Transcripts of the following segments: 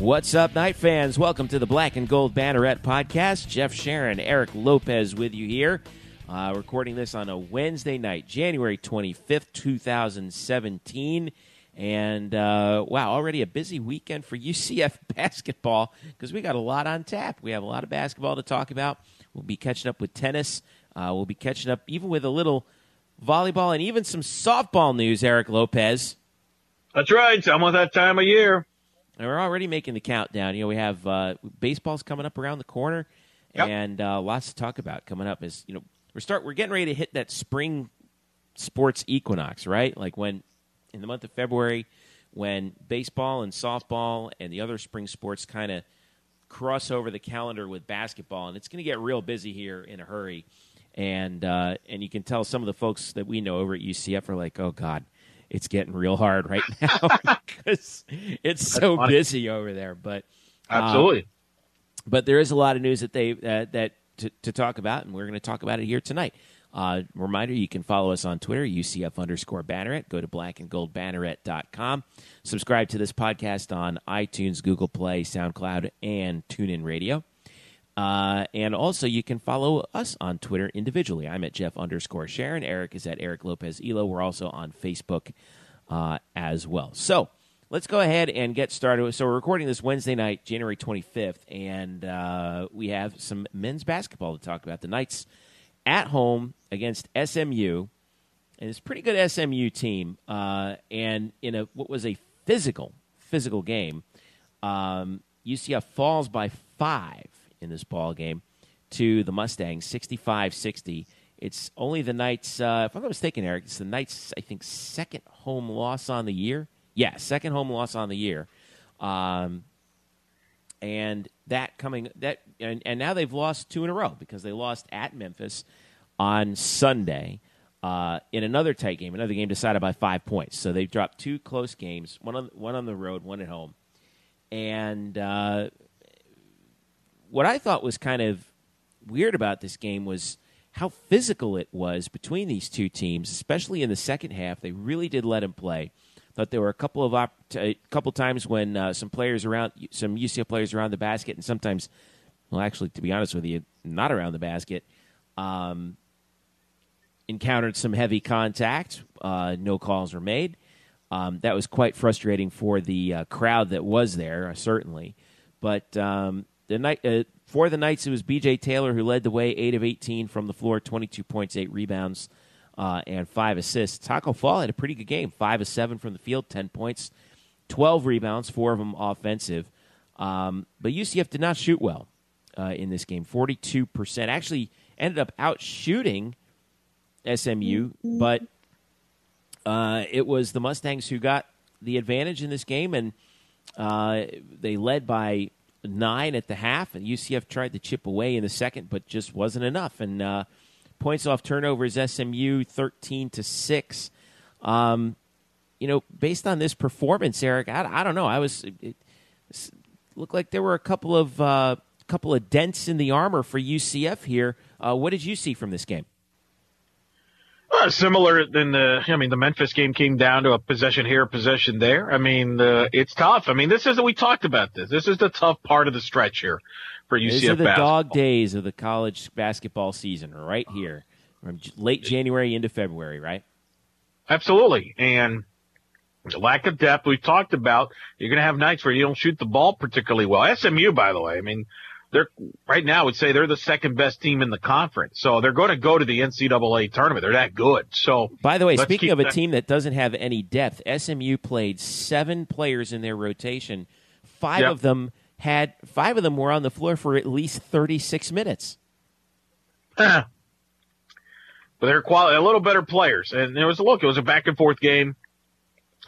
What's up, Knight fans? Welcome to the Black and Gold Banneret podcast. Jeff Sharon, Eric Lopez with you here. Uh, recording this on a Wednesday night, January 25th, 2017. And uh, wow, already a busy weekend for UCF basketball because we got a lot on tap. We have a lot of basketball to talk about. We'll be catching up with tennis. Uh, we'll be catching up even with a little volleyball and even some softball news, Eric Lopez. That's right. It's almost that time of year. And we're already making the countdown. You know, we have uh, baseball's coming up around the corner, Yep. and uh, lots to talk about coming up. Is you know we're start we're getting ready to hit that spring sports equinox, right? Like when in the month of February, when baseball and softball and the other spring sports kind of cross over the calendar with basketball, and it's going to get real busy here in a hurry. And uh, and you can tell some of the folks that we know over at UCF are like, oh God, it's getting real hard right now because it's so funny. busy over there. But uh, Absolutely. but there is a lot of news that they uh, that to, to talk about, and we're going to talk about it here tonight. Uh, reminder: you can follow us on Twitter, UCF underscore Banneret. Go to blackandgoldbanneret.com. Subscribe to this podcast on iTunes, Google Play, SoundCloud, and TuneIn Radio. Uh, and also, you can follow us on Twitter individually. I'm at Jeff underscore Sharon. Eric is at Eric Lopez Elo. We're also on Facebook uh, as well. So let's go ahead and get started. So we're recording this Wednesday night, January 25th, and uh, we have some men's basketball to talk about. The Knights at home against SMU, and it's a pretty good SMU team. Uh, and in a what was a physical, physical game, um, UCF falls by five in this ball game to the Mustangs, 65-60. It's only the Knights, uh, if I'm not mistaken, Eric, it's the Knights, I think, second home loss on the year. Yeah, second home loss on the year. Um, and that coming that and, and now they've lost two in a row because they lost at Memphis on Sunday uh, in another tight game, another game decided by five points. So they've dropped two close games, one on one on the road, one at home, and uh, what I thought was kind of weird about this game was how physical it was between these two teams, especially in the second half. They really did let him play. Thought there were a couple of op- a couple times when uh, some players around some UCF players around the basket, and sometimes, well, actually, to be honest with you, not around the basket, um, encountered some heavy contact. Uh, no calls were made. Um, that was quite frustrating for the uh, crowd that was there, uh, certainly. But um, the night uh, for the Knights, it was B.J. Taylor who led the way, eight of eighteen from the floor, twenty-two points, eight rebounds, uh, and five assists. Tacko Fall had a pretty good game, five of seven from the field, ten points, twelve rebounds, four of them offensive. Um, but UCF did not shoot well uh, in this game, forty-two percent. Actually, ended up out shooting SMU, but uh, it was the Mustangs who got the advantage in this game, and uh, they led by nine at the half. And UCF tried to chip away in the second, but just wasn't enough. And uh, points off turnovers, SMU thirteen to six. Um, you know, based on this performance, Eric, I, I don't know. I was it, it looked like there were a couple of uh, couple of dents in the armor for UCF here. Uh, what did you see from this game? Uh, similar than the, I mean, the Memphis game came down to a possession here, possession there. I mean, uh, it's tough. I mean, this is, we talked about this. This is the tough part of the stretch here for UCF These are the basketball. dog days of the college basketball season, right here, from late January into February, right? Absolutely. And the lack of depth we talked about, you're going to have nights where you don't shoot the ball particularly well. SMU, by the way, I mean, they're right now, I would say they're the second best team in the conference. So they're going to go to the NCAA tournament. They're that good. So By the way, speaking of a that- team that doesn't have any depth, SMU played seven players in their rotation. Five Yep. of them had five of them were on the floor for at least thirty six minutes. but they're quality, a little better players. And it was a look, it was a back and forth game.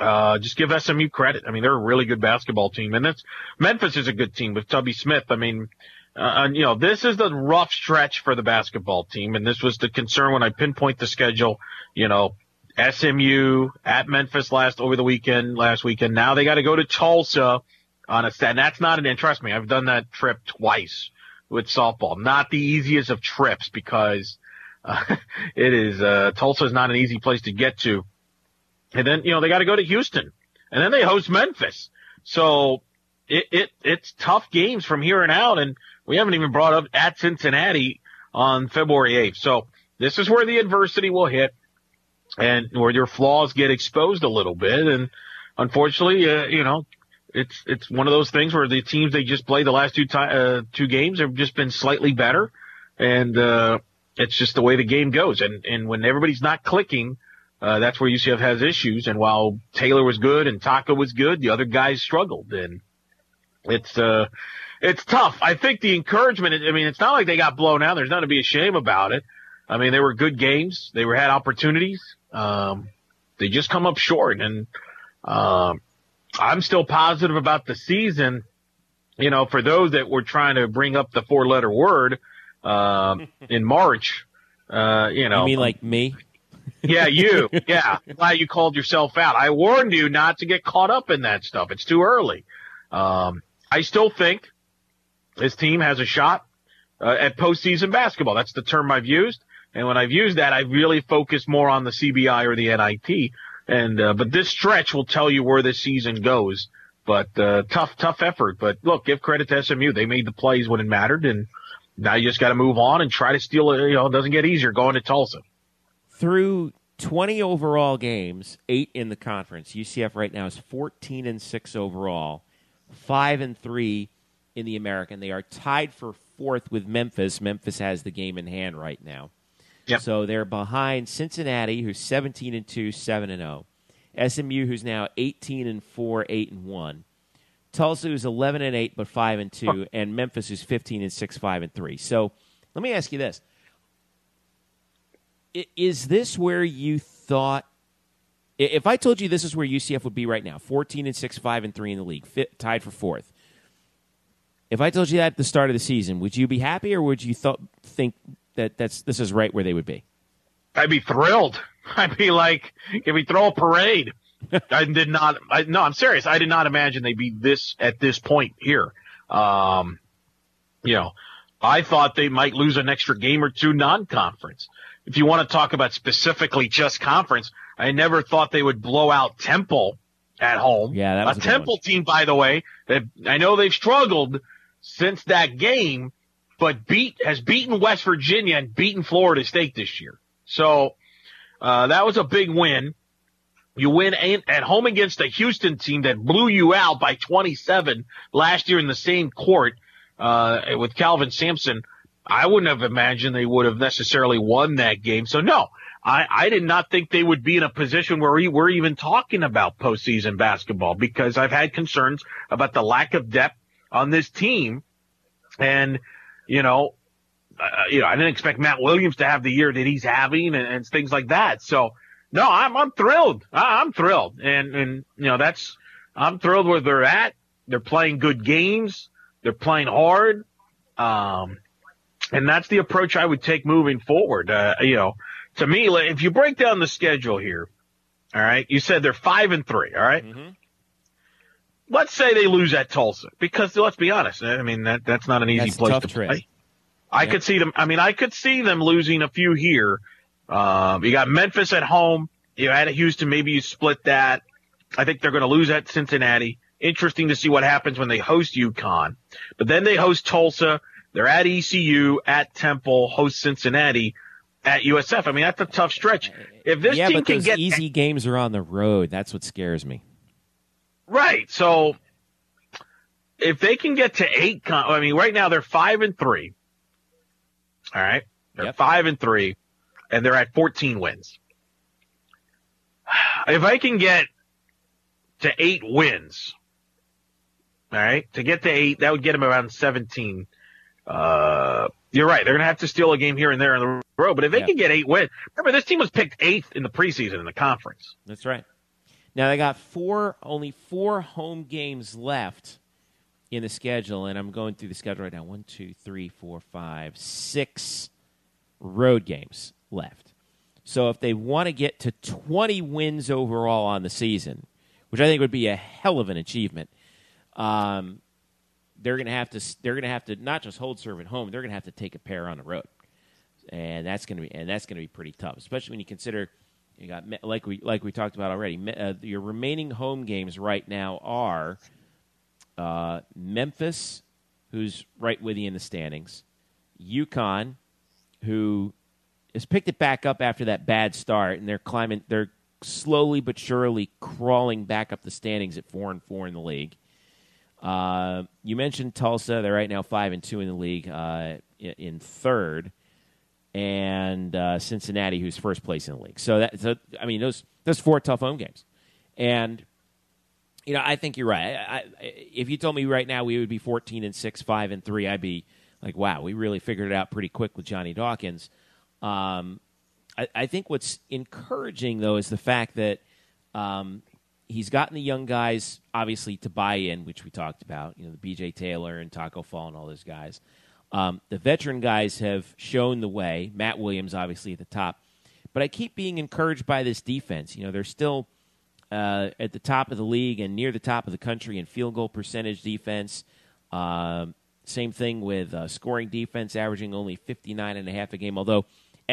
Uh, just give SMU credit. I mean, they're a really good basketball team, and that's Memphis is a good team with Tubby Smith. I mean, uh, you know, this is the rough stretch for the basketball team, and this was the concern when I pinpoint the schedule. You know, SMU at Memphis last over the weekend, last weekend. Now they got to go to Tulsa on a and that's not an. And trust me, I've done that trip twice with softball. Not the easiest of trips because uh, it is uh, Tulsa is not an easy place to get to. And then you know they got to go to Houston, and then they host Memphis. So it, it it's tough games from here and out, and we haven't even brought up at Cincinnati on February 8th. So this is where the adversity will hit, and where your flaws get exposed a little bit. And unfortunately, uh, you know, it's it's one of those things where the teams they just played the last two time uh, two games have just been slightly better, and uh, it's just the way the game goes. And and when everybody's not clicking, uh, that's where UCF has issues. And while Taylor was good and Tacko was good, the other guys struggled. And it's, uh, it's tough. I think the encouragement, I mean, it's not like they got blown out. There's nothing to be ashamed about it. I mean, they were good games. They were had opportunities. Um, they just come up short. And, um, I'm still positive about the season. You know, for those that were trying to bring up the four letter word, um, in March, uh, you know, You mean like me? Yeah, you. Yeah. Glad you called yourself out. I warned you not to get caught up in that stuff. It's too early. Um, I still think this team has a shot uh, at postseason basketball. That's the term I've used. And when I've used that, I really focus more on the CBI or the NIT. And, uh, but this stretch will tell you where this season goes. But, uh, tough, tough effort. But look, give credit to SMU. They made the plays when it mattered. And now you just got to move on and try to steal it. You know, it doesn't get easier going to Tulsa. Through 20 overall games, eight in the conference, UCF right now is 14 and 6 overall, 5 and 3 in the American. They are tied for fourth with Memphis. Memphis has the game in hand right now. Yep. So they're behind Cincinnati, who's 17 and 2, 7 and 0. SMU, who's now 18 and 4, 8 and 1. Tulsa, who's 11 and 8, but 5 and 2. And Memphis, who's 15 and 6, 5 and 3. So let me ask you this. Is this where you thought? If I told you this is where UCF would be right now, 14 and 6, 5 and 3 in the league, fit, tied for fourth. If I told you that at the start of the season, would you be happy or would you th- think that that's this is right where they would be? I'd be thrilled. I'd be like, if we throw a parade. I did not, I, no, I'm serious. I did not imagine they'd be this at this point here. Um, you know, I thought they might lose an extra game or two non-conference. If you want to talk about specifically just conference, I never thought they would blow out Temple at home. Yeah, that was a a Temple team, by the way, that I know they've struggled since that game, but beat has beaten West Virginia and beaten Florida State this year. So uh, that was a big win. You win a- at home against a Houston team that blew you out by 27 last year in the same court uh, with Kelvin Sampson. I wouldn't have imagined they would have necessarily won that game. So no, I, I did not think they would be in a position where we, we're even talking about postseason basketball because I've had concerns about the lack of depth on this team. And, you know, uh, you know, I didn't expect Matt Williams to have the year that he's having and, and things like that. So no, I'm, I'm thrilled. I, I'm thrilled. And, and, you know, that's, I'm thrilled where they're at. They're playing good games. They're playing hard. Um, and that's the approach I would take moving forward. Uh, you know, to me, if you break down the schedule here, all right, you said they're five and three, all right? Mhm. Let's say they lose at Tulsa because let's be honest. I mean, that, that's not an easy That's place to trip. play. I Yeah. could see them. I mean, I could see them losing a few here. Um, you got Memphis at home. You had at Houston. Maybe you split that. I think they're going to lose at Cincinnati. Interesting to see what happens when they host UConn. But then they host Tulsa. They're at ECU, at Temple, host Cincinnati, at USF. I mean, that's a tough stretch. If this yeah, team but can those get easy games are on the road. That's what scares me. Right. So if they can get to eight, I mean, right now they're five and three. All right. They're Yep. five and three and they're at 14 wins. If I can get to eight wins, all right, to get to eight, that would get them around 17. Uh, you're right. They're going to have to steal a game here and there in the road, but if they Yeah. can get eight wins, remember this team was picked eighth in the preseason in the conference. That's right. Now they got four, only four home games left in the schedule, and I'm going through the schedule right now. One, two, three, four, five, six road games left. So if they want to get to 20 wins overall on the season, which I think would be a hell of an achievement, um, they're going to have to they're going to have to not just hold serve at home, they're going to have to take a pair on the road, and that's going to be and that's going to be pretty tough, especially when you consider you got like we like we talked about already. Uh, your remaining home games right now are uh, Memphis, who's right with you in the standings, UConn, who has picked it back up after that bad start, and they're climbing. They're slowly but surely crawling back up the standings at four and four in the league. Uh, you mentioned Tulsa; they're right now five and two in the league, uh, in third, and uh, Cincinnati, who's first place in the league. So that, so, I mean, those those four tough home games, and you know, I think you're right. I, I, if you told me right now we would be fourteen and six, five and three, I'd be like, wow, we really figured it out pretty quick with Johnny Dawkins. Um, I, I, think what's encouraging though is the fact that um, he's gotten the young guys obviously to buy in, which we talked about. You know, the B.J. Taylor and Tacko Fall and all those guys. Um, the veteran guys have shown the way. Matt Williams, obviously, at the top. But I keep being encouraged by this defense. You know, they're still uh, at the top of the league and near the top of the country in field goal percentage defense. Uh, same thing with uh, scoring defense, averaging only 59 and a half a game. Although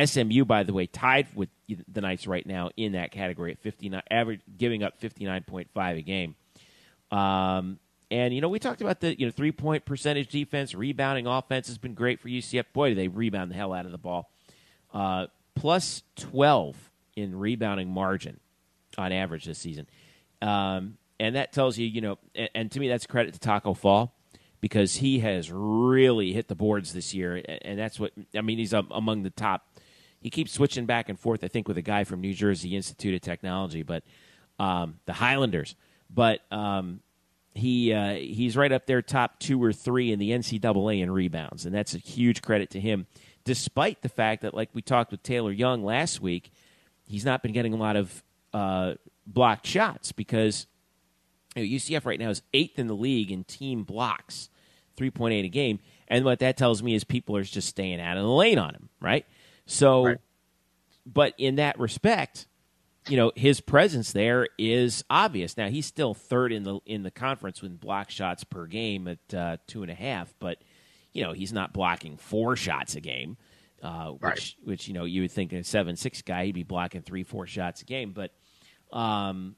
SMU, by the way, tied with the Knights right now in that category at 59, average giving up 59.5 a game. Um, and you know, we talked about the you know three point percentage defense, rebounding offense has been great for UCF. Boy, do they rebound the hell out of the ball. Uh, plus 12 in rebounding margin on average this season. Um, and that tells you, you know, and, and, to me, that's credit to Tacko Fall because he has really hit the boards this year. And that's what, I mean, he's among the top he keeps switching back and forth. I think with a guy from New Jersey Institute of Technology, but um, the Highlanders. But um, he uh, he's right up there, top two or three in the NCAA in rebounds, and that's a huge credit to him. Despite the fact that, like we talked with Taylor Young last week, he's not been getting a lot of uh, blocked shots because you know, UCF right now is eighth in the league in team blocks, three point eight a game, and what that tells me is people are just staying out of the lane on him, right? So, right. but in that respect, you know his presence there is obvious. Now he's still third in the in the conference with block shots per game at uh, two and a half, but you know he's not blocking four shots a game, uh, which right. which you know you would think a seven six guy he'd be blocking three four shots a game, but um,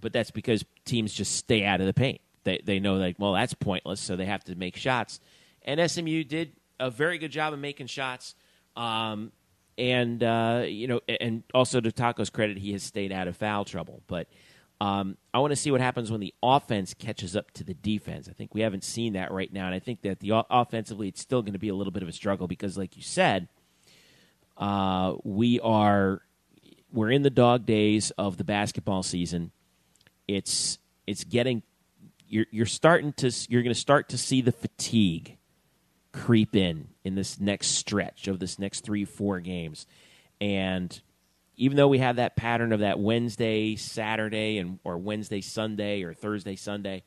but that's because teams just stay out of the paint. They they know like well that's pointless, so they have to make shots, and SMU did a very good job of making shots. Um, and uh, you know, and also to Tacko's credit, he has stayed out of foul trouble. But um, I want to see what happens when the offense catches up to the defense. I think we haven't seen that right now, and I think that the offensively, it's still going to be a little bit of a struggle because, like you said, uh, we are we're in the dog days of the basketball season. It's it's getting you're you're starting to you're going to start to see the fatigue creep in in this next stretch of this next three, four games. And even though we have that pattern of that Wednesday, Saturday, and or Wednesday, Sunday, or Thursday, Sunday,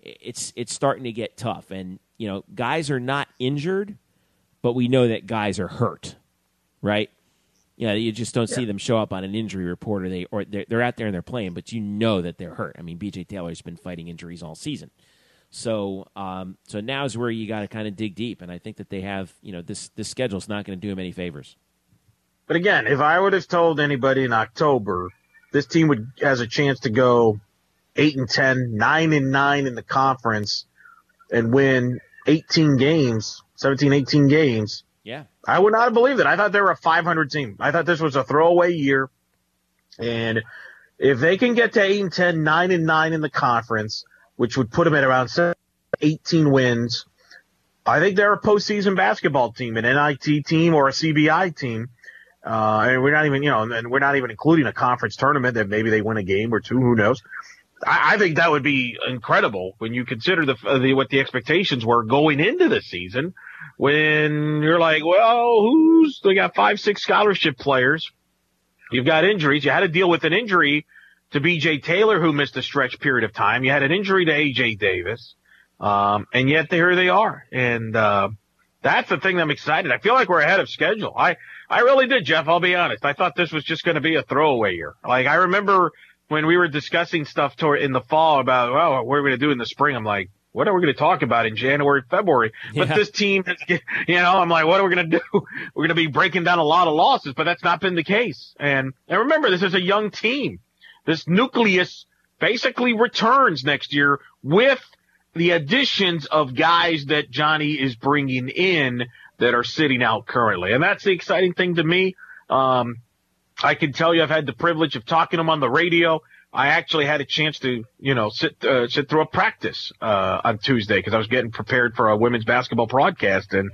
it's it's starting to get tough. And you know, guys are not injured, but we know that guys are hurt, right? Yeah, you just don't yeah. see them show up on an injury report, or they or they're, they're out there and they're playing, but you know that they're hurt. I mean, B.J. Taylor's been fighting injuries all season. So, um, so now is where you got to kind of dig deep, and I think that they have, you know, this this schedule is not going to do them any favors. But again, if I would have told anybody in October this team would has a chance to go eight and 10, 9 and nine in the conference, and win eighteen games, 17, 18 games, yeah, I would not have believed it. I thought they were a five hundred team. I thought this was a throwaway year, and if they can get to eight and 10, 9 and nine in the conference which would put them at around 18 wins. I think they're a postseason basketball team, an NIT team or a CBI team. Uh, and we're not even, you know, and we're not even including a conference tournament that maybe they win a game or two. Who knows? I, I think that would be incredible when you consider the, the what the expectations were going into the season. When you're like, well, who's they got five, six scholarship players. You've got injuries. You had to deal with an injury to BJ Taylor, who missed a stretch period of time. You had an injury to AJ Davis. Um, and yet here they are. And, uh, that's the thing I'm excited. I feel like we're ahead of schedule. I, I really did, Jeff. I'll be honest. I thought this was just going to be a throwaway year. Like I remember when we were discussing stuff toward in the fall about, well, what are we going to do in the spring? I'm like, what are we going to talk about in January, February? But yeah. this team, has, you know, I'm like, what are we going to do? We're going to be breaking down a lot of losses, but that's not been the case. And, and remember, this is a young team this nucleus basically returns next year with the additions of guys that Johnny is bringing in that are sitting out currently. And that's the exciting thing to me. Um, I can tell you I've had the privilege of talking to him on the radio. I actually had a chance to, you know, sit uh, sit through a practice uh, on Tuesday because I was getting prepared for a women's basketball broadcast, and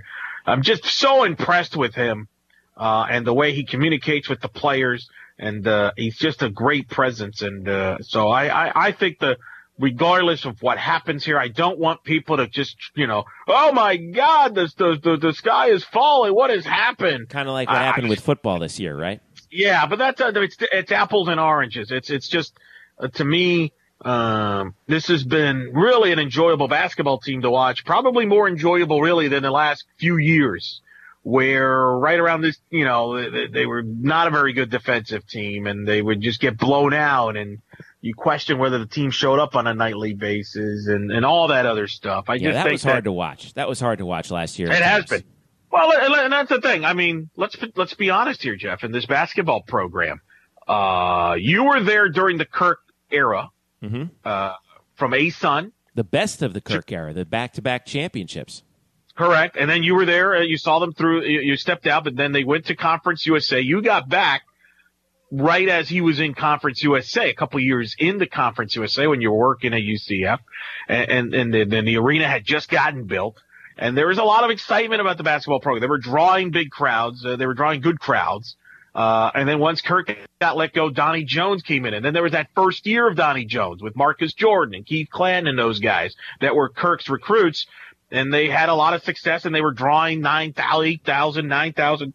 I'm just so impressed with him uh, and the way he communicates with the players, and uh, he's just a great presence. And uh, so I, I I think the regardless of what happens here, I don't want people to just, you know, oh my God, the the the, the sky is falling. What has happened? Kind of like what I- happened I- with football this year, right? Yeah, but that's uh, it's it's apples and oranges. It's it's just uh, to me. Um, this has been really an enjoyable basketball team to watch. Probably more enjoyable, really, than the last few years, where right around this, you know, they, they were not a very good defensive team, and they would just get blown out, and you question whether the team showed up on a nightly basis, and and all that other stuff. I Yeah, just that was hard to watch. That was hard to watch last year. it has been. Well, and that's the thing. I mean, let's be- let's be honest here, Jeff. In this basketball program, uh, you were there during the Kirk era, Mhm. uh, from ASUN, The best of the Kirk era, the back-to-back championships. Correct? And then you were there. uh, You saw them through. You, stepped out, but then they went to Conference USA. You got back right as he was in Conference USA, a couple years into Conference USA when you were working at UCF, and and, and then, then the arena had just gotten built. And there was a lot of excitement about the basketball program. They were drawing big crowds. Uh, they were drawing good crowds. Uh, and then once Kirk got let go, Donnie Jones came in. And then there was that first year of Donnie Jones with Marcus Jordan and Keith Clanton and those guys that were Kirk's recruits. And they had a lot of success and they were drawing 9,000, 8,000, 9,000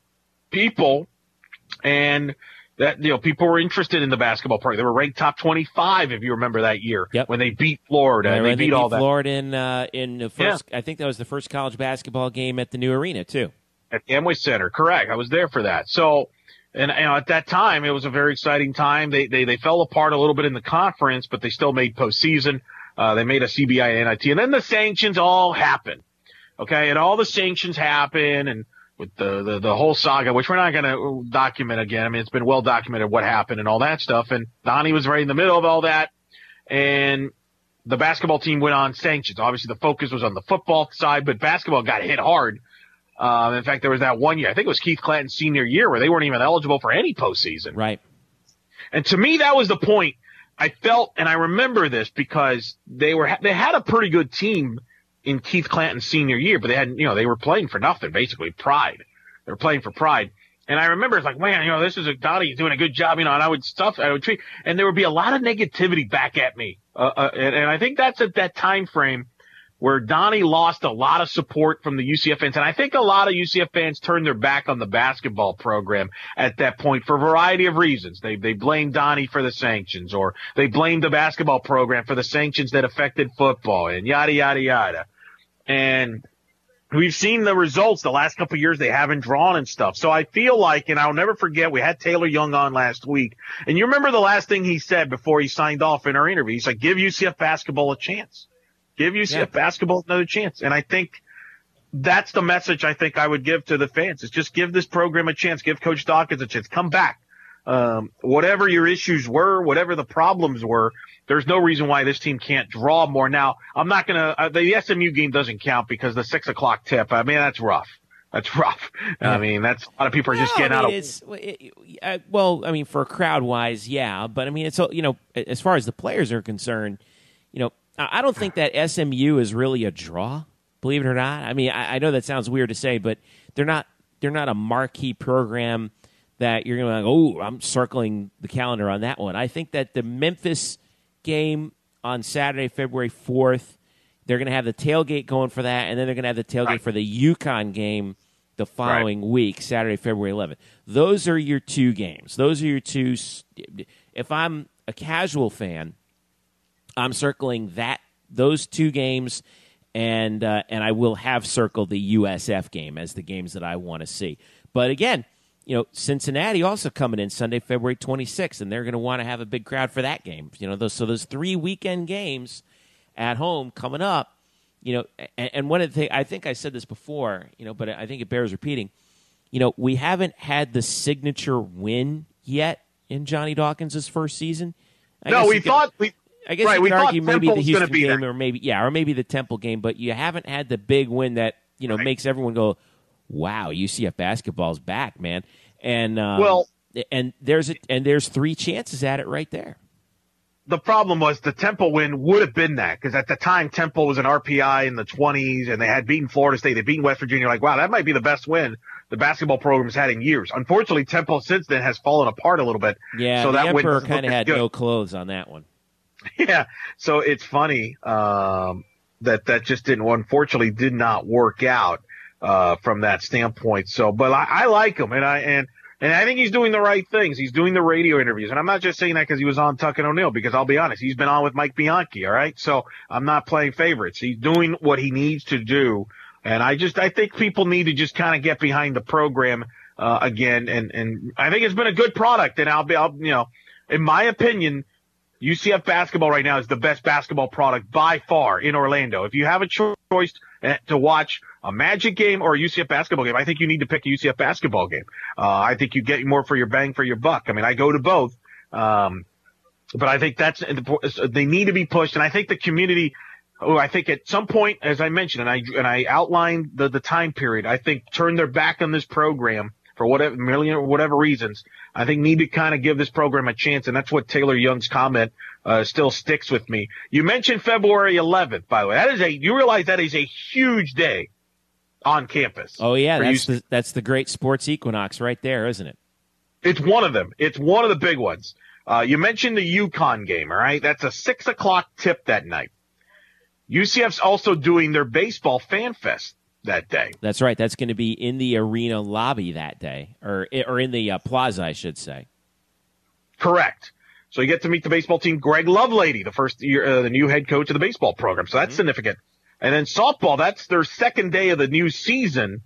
people. And that, you know, people were interested in the basketball program. They were ranked top 25, if you remember that year Yep. when they beat Florida and Right, they beat all that. Florida in uh, in the first. I think that was the first college basketball game at the new arena too. at the Amway Center. Correct. I was there for that. So, and you know, at that time, it was a very exciting time. They they they fell apart a little bit in the conference, but they still made postseason. Uh, they made a CBI and NIT, and then the sanctions all happen. Okay, and all the sanctions happen, and with the the, the whole saga, which we're not going to document again. I mean, it's been well documented what happened and all that stuff. And Donnie was right in the middle of all that, and the basketball team went on sanctions. Obviously, the focus was on the football side, but basketball got hit hard. Um, in fact, there was that one year, I think it was Keith Clanton's senior year, where they weren't even eligible for any postseason. Right. And to me, that was the point. I felt, and I remember this because they were they had a pretty good team in Keith Clanton's senior year, but they had you know they were playing for nothing basically pride. They were playing for pride. And I remember it's like, man, you know, this is a Donnie doing a good job, you know, and I would stuff, I would treat, and there would be a lot of negativity back at me. Uh, uh, and, and I think that's at that time frame where Donnie lost a lot of support from the UCF fans. And I think a lot of UCF fans turned their back on the basketball program at that point for a variety of reasons. They, they blamed Donnie for the sanctions or they blamed the basketball program for the sanctions that affected football and yada, yada, yada. And we've seen the results the last couple years they haven't drawn and stuff. So I feel like, and I'll never forget, we had Taylor Young on last week. And you remember the last thing he said before he signed off in our interview? He's like, give UCF basketball a chance. Give UCF Yeah. basketball another chance. And I think that's the message I think I would give to the fans is just give this program a chance. Give Coach Dawkins a chance. Come back. Um, whatever your issues were, whatever the problems were, there's no reason why this team can't draw more. Now, I'm not going to, uh, the SMU game doesn't count because the six o'clock tip, I mean, that's rough. That's rough. I mean, that's a lot of people are just No, getting I out of. It's, it, uh, well, I mean, for crowd wise, yeah, but I mean, it's you know, as far as the players are concerned, you know, I don't think that SMU is really a draw. Believe it or not, I mean, I, I know that sounds weird to say, but they're not. They're not a marquee program that you're going to like. Oh, I'm circling the calendar on that one. I think that the Memphis game on Saturday, February fourth, they're going to have the tailgate going for that, and then they're going to have the tailgate Right. for the UConn game the following week, Saturday, February 11th. Those are your two games. Those are your two. If I'm a casual fan, I'm circling that those two games, and uh, and I will have circled the USF game as the games that I want to see. But again, you know, Cincinnati also coming in Sunday, February 26th, and they're going to want to have a big crowd for that game. You know, those so those three weekend games at home coming up. You know, and, and one of the things I think I said this before, you know, but I think it bears repeating. You know, we haven't had the signature win yet in Johnny Dawkins' first season. I No, we you could- thought we I guess Right, you could argue maybe the Temple's Houston be game, there. or maybe yeah, or maybe the Temple game, but you haven't had the big win that you know Right. makes everyone go, "Wow, UCF basketball's back, man!" And um, Well- and there's a, and there's three chances at it right there. the problem was the Temple win would have been that because at the time Temple was an RPI in the 20s and they had beaten Florida State, they beaten West Virginia. Like, wow, that might be the best win the basketball program's had in years. Unfortunately, Temple since then has fallen apart a little bit. Yeah, so that Emperor kind of had good. no clothes on that one. Yeah, so it's funny um, that that just didn't, unfortunately, did not work out uh, from that standpoint. So, but I, I like him, and I and and I think he's doing the right things. He's doing the radio interviews, and I'm not just saying that because he was on Tuck and O'Neill. Because I'll be honest, he's been on with Mike Bianchi. All right, so I'm not playing favorites. He's doing what he needs to do, and I just I think people need to just kind of get behind the program uh, again, and and I think it's been a good product, and I'll be I'll you know, in my opinion. UCF basketball right now is the best basketball product by far in Orlando. If you have a choice eh, to watch a Magic game or a UCF basketball game, I think you need to pick a UCF basketball game. Uh, I think you get more for your bang for your buck. I mean, I go to both. Um, but I think that's, they need to be pushed. And I think the community, oh, I think at some point, as I mentioned, and I, and I outlined the, the time period, I think turn their back on this program for whatever million or whatever reasons, I think need to kind of give this program a chance. And that's what Taylor Young's comment, uh, still sticks with me. You mentioned February 11th, by the way. That is a, you realize that is a huge day on campus. Oh yeah, that's the, that's the great sports equinox right there, isn't it? It's one of them. It's one of the big ones. Uh, you mentioned the UConn game, all right? That's a six o'clock tip that night. UCF's also doing their baseball fan fest that day. That's right. That's going to be in the arena lobby that day, or or in the uh, plaza, I should say. Correct. So you get to meet the baseball team, Greg Lovelady, the first year, uh, the new head coach of the baseball program. So that's significant. And then softball, that's their second day of the new season.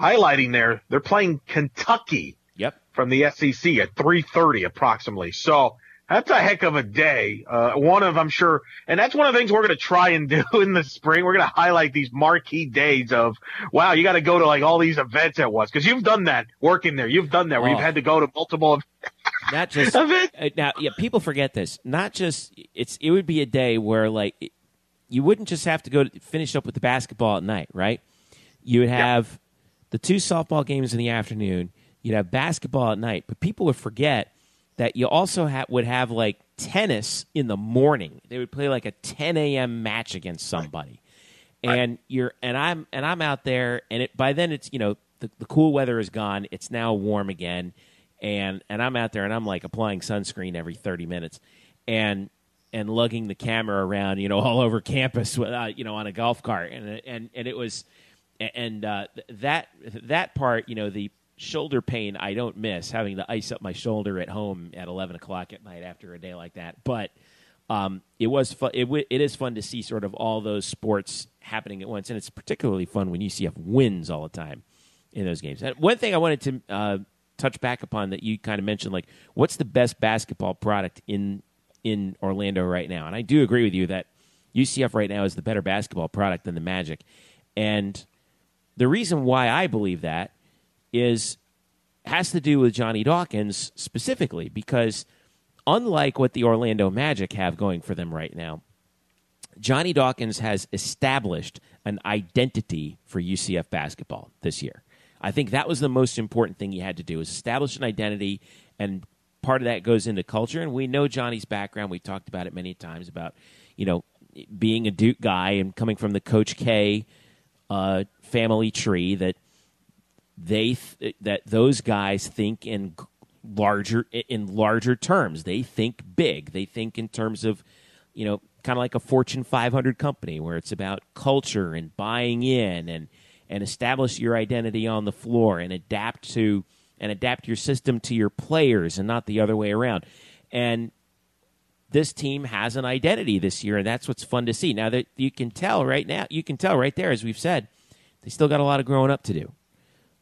Highlighting there, they're playing Kentucky Yep. from the SEC at 3:30 approximately. So that's a heck of a day. Uh, one of, I'm sure, and that's one of the things we're going to try and do in the spring. We're going to highlight these marquee days of, wow, you got to go to like all these events at once. Cause you've done that working there. You've done that where Oh. you've had to go to multiple Not just uh, now. Yeah, people forget this. Not just it's. It would be a day where like it- you wouldn't just have to go to finish up with the basketball at night, right? You would have the two softball games in the afternoon. You'd have basketball at night, but people would forget that you also ha- would have like tennis in the morning. They would play like a 10 a.m. match against somebody, and you're and I'm and I'm out there, and it by then it's you know the, the cool weather is gone. It's now warm again, and and I'm out there and I'm like applying sunscreen every 30 minutes, and and lugging the camera around, you know, all over campus, with, uh, you know, on a golf cart, and and and it was, and uh, that that part, you know, the shoulder pain I don't miss having to ice up my shoulder at home at 11 o'clock at night after a day like that, but. Um, it was fun. It, w- it is fun to see sort of all those sports happening at once, and it's particularly fun when UCF wins all the time in those games. And one thing I wanted to uh, touch back upon that you kind of mentioned, like, what's the best basketball product in in Orlando right now? And I do agree with you that UCF right now is the better basketball product than the Magic, and the reason why I believe that is has to do with Johnny Dawkins specifically because unlike what the Orlando Magic have going for them right now, Johnny Dawkins has established an identity for UCF basketball this year. I think that was the most important thing he had to do is establish an identity and part of that goes into culture and we know Johnny's background. We've talked about it many times about, you know, being a Duke guy and coming from the Coach K uh, family tree that they th- that those guys think in larger in larger terms. They think big. They think in terms of you know kind of like a Fortune 500 company where it's about culture and buying in and and establish your identity on the floor and adapt to and adapt your system to your players and not the other way around. And this team has an identity this year, and that's what's fun to see. Now that you can tell right now, you can tell right there, as we've said, they still got a lot of growing up to do.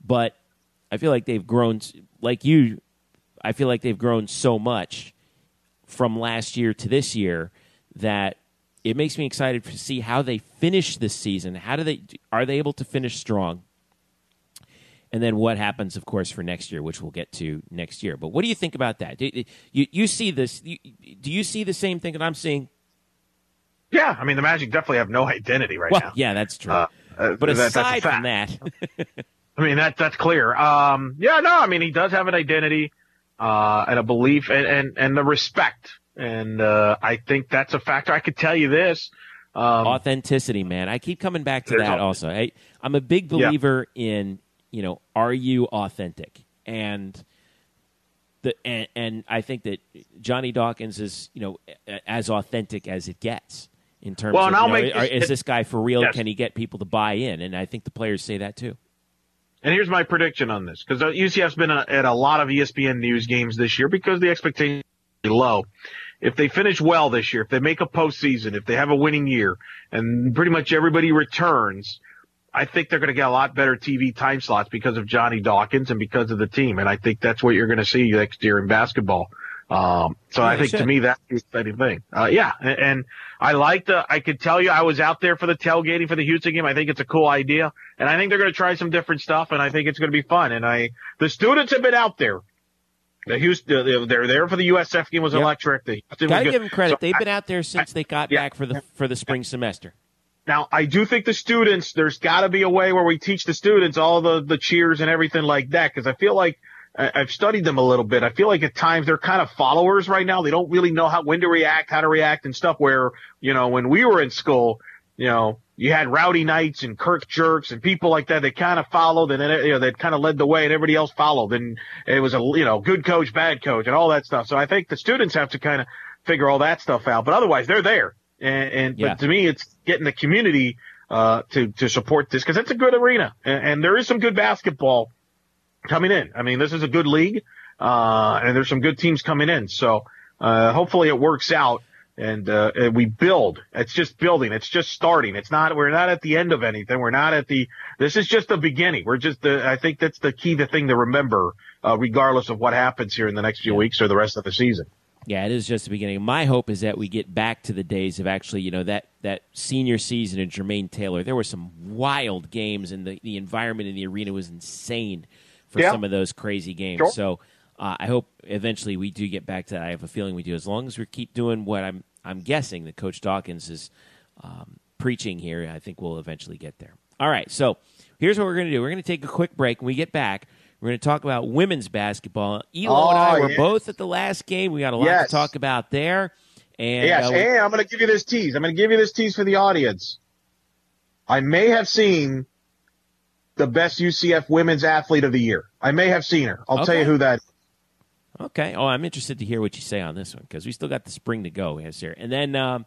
But I feel like they've grown, like you, I feel like they've grown so much from last year to this year that it makes me excited to see how they finish this season. How do they are they able to finish strong? And then what happens, of course, for next year, which we'll get to next year. But what do you think about that? Do, you, you see this? You, do you see the same thing that I'm seeing Yeah, I mean the Magic definitely have no identity right well, now. yeah, that's true. Uh, uh, but that- aside from that, I mean that that's clear. Um, yeah, no, I mean he does have an identity uh, and a belief and, and and the respect, and uh, I think that's a factor. I could tell you this. Um, authenticity, man. I keep coming back to that also. Hey, I'm a big Yeah. believer in, you know, are you authentic? And the and, and I think that Johnny Dawkins is, you know, as authentic as it gets in terms Well, of you know, make are- this- is this guy for real? Yes. Can he get people to buy in? And I think the players say that too. And here's my prediction on this because UCF's been uh, at a lot of ESPNews games this year because the expectation is low. If they finish well this year, if they make a postseason, if they have a winning year, and pretty much everybody returns, I think they're going to get a lot better TV time slots because of Johnny Dawkins and because of the team. And I think that's what you're going to see next year in basketball. Um, so Yeah, I think to me that's the exciting thing. Uh, yeah, and, and I like the. I could tell you I was out there for the tailgating for the Houston game. I think it's a cool idea, and I think they're going to try some different stuff, and I think it's going to be fun. And I, the students have been out there. The Houston, they're- they're there for the USF game was Yep. electric. The Houston Got to good. give them credit. So They've I- been out there since they got yeah. back for the for the spring semester. Now, I do think the students, there's got to be a way where we teach the students all the, the cheers and everything like that. Cause I feel like I- I've studied them a little bit. I feel like at times they're kind of followers right now. They don't really know how, when to react, how to react and stuff where, you know, when we were in school, you know, you had rowdy knights and Kirk jerks and people like that. They kind of followed and then, you know, they kind of led the way and everybody else followed. And it was a, you know, good coach, bad coach and all that stuff. So I think the students have to kind of figure all that stuff out. But otherwise they're there. And, and Yeah. but to me, it's getting the community uh, to to support this because it's a good arena and, and there is some good basketball coming in. I mean, this is a good league, uh, and there's some good teams coming in. So uh, hopefully it works out and, uh, and we build. It's just building. It's just starting. It's not. We're not at the end of anything. We're not at the. This is just the beginning. We're just. The, I think that's the key. The thing to remember, uh, regardless of what happens here in the next few weeks or the rest of the season. Yeah, it is just the beginning. My hope is that we get back to the days of actually, you know, that, that senior season in Jermaine Taylor. There were some wild games, and the, the environment in the arena was insane for Yeah. some of those crazy games. Sure. So uh, I hope eventually we do get back to that. I have a feeling we do. As long as we keep doing what I'm I'm guessing that Coach Dawkins is um, preaching here, I think we'll eventually get there. All right, so here's what we're going to do. We're going to take a quick break. When we get back, we're going to talk about women's basketball. Elo and I Oh, were yeah. both at the last game. We got a lot Yes. to talk about there. And yes, uh, we- I'm going to give you this tease. I'm going to give you this tease for the audience. I may have seen the best UCF women's athlete of the year. I may have seen her. I'll tell you who that. Okay. Oh, I'm interested to hear what you say on this one because we still got the spring to go here, and then um,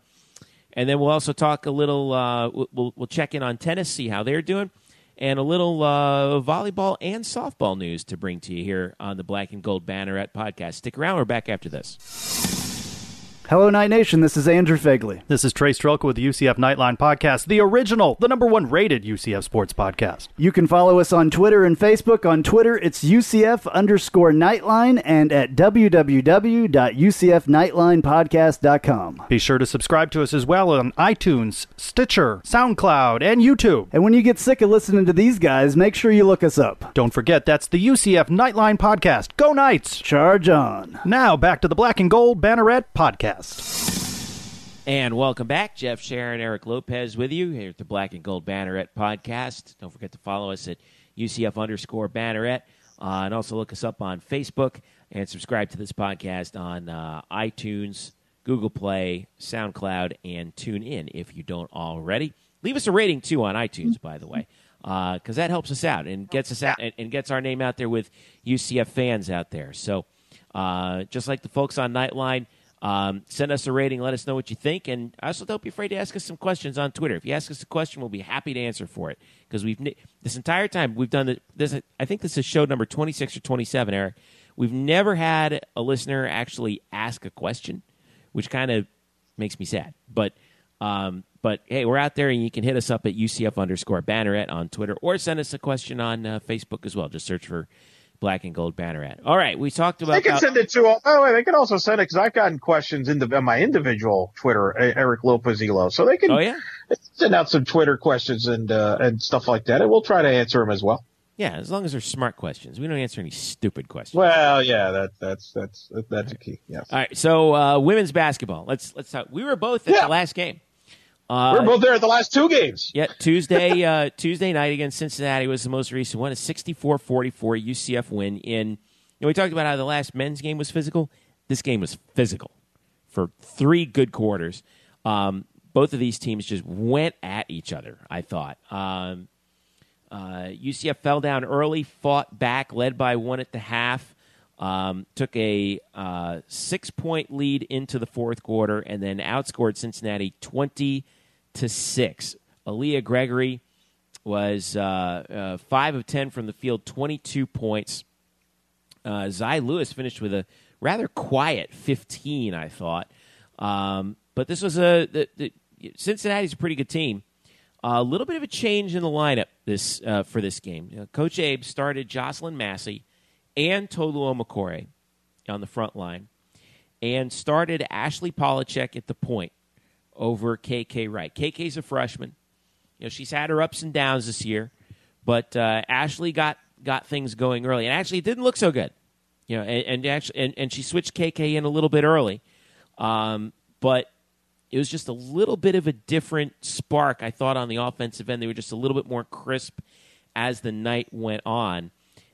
and then we'll also talk a little. Uh, we'll- we'll we'll check in on tennis, see how they're doing, and a little uh, volleyball and softball news to bring to you here on the Black and Gold Banneret podcast. Stick around. We're back after this. Hello, Knight Nation. This is Andrew Fegley. This is Trey Strelka with the UCF Nightline Podcast, the original, the number one rated UCF sports podcast. You can follow us on Twitter and Facebook. On Twitter, it's UCF underscore Nightline and at www.ucfnightlinepodcast.com. Be sure to subscribe to us as well on iTunes, Stitcher, SoundCloud, and YouTube. And when you get sick of listening to these guys, make sure you look us up. Don't forget, that's the UCF Nightline Podcast. Go Knights! Charge on. Now, back to the Black and Gold Banneret Podcast. And welcome back, Jeff Sharon, Eric Lopez with you here at the Black and Gold Banneret podcast. Don't forget to follow us at UCF underscore Banneret, uh, and also look us up on Facebook and subscribe to this podcast on uh, iTunes, Google Play, SoundCloud, and TuneIn if you don't already. Leave us a rating too on iTunes, by the way, because that helps us out and gets us out and, and gets our name out there with UCF fans out there. So, uh, just like the folks on Nightline. Um, send us a rating. Let us know what you think, and also don't be afraid to ask us some questions on Twitter. If you ask us a question, we'll be happy to answer for it because we've this entire time we've done this. I think this is show number twenty six or twenty seven, Eric. We've never had a listener actually ask a question, which kind of makes me sad. But um, but hey, we're out there, and you can hit us up at UCF underscore Banneret on Twitter, or send us a question on uh, Facebook as well. Just search for Black and Gold Banneret. All right, we talked about. They can send it to. Oh, wait, they can also send it because I've gotten questions in the, on my individual Twitter, Eric Lopez Elo. So they can oh yeah. send out some Twitter questions and uh, and stuff like that, and we'll try to answer them as well. Yeah, as long as they're smart questions. We don't answer any stupid questions. Well, yeah, that that's that's that's a key. Yes. All right, so uh, women's basketball. Let's let's talk. We were both at Yeah. the last game. Uh, We're both there at the last two games. Yeah, Tuesday uh, Tuesday night against Cincinnati was the most recent one. A 64-44 UCF win. In you know, we talked about how the last men's game was physical. This game was physical for three good quarters. Um, both of these teams just went at each other. I thought. Um, uh, UCF fell down early, fought back, led by one at the half. Um, took a uh, six point lead into the fourth quarter and then outscored Cincinnati 20 to 6. Aaliyah Gregory was uh, uh, 5 of 10 from the field, 22 points. Uh, Lewis finished with a rather quiet 15, I thought. Um, but this was a. The, the, Cincinnati's a pretty good team. A little bit of a change in the lineup this uh, for this game. Coach Abe started Jocelyn Massey and Tolu Omokore on the front line, and started Ashley Polachek at the point over KK Wright. KK's a freshman. You know, she's had her ups and downs this year, but uh, Ashley got got things going early, and actually it didn't look so good. You know, and, and actually, and, and, she switched KK in a little bit early, um, but it was just a little bit of a different spark. I thought on the offensive end, they were just a little bit more crisp as the night went on,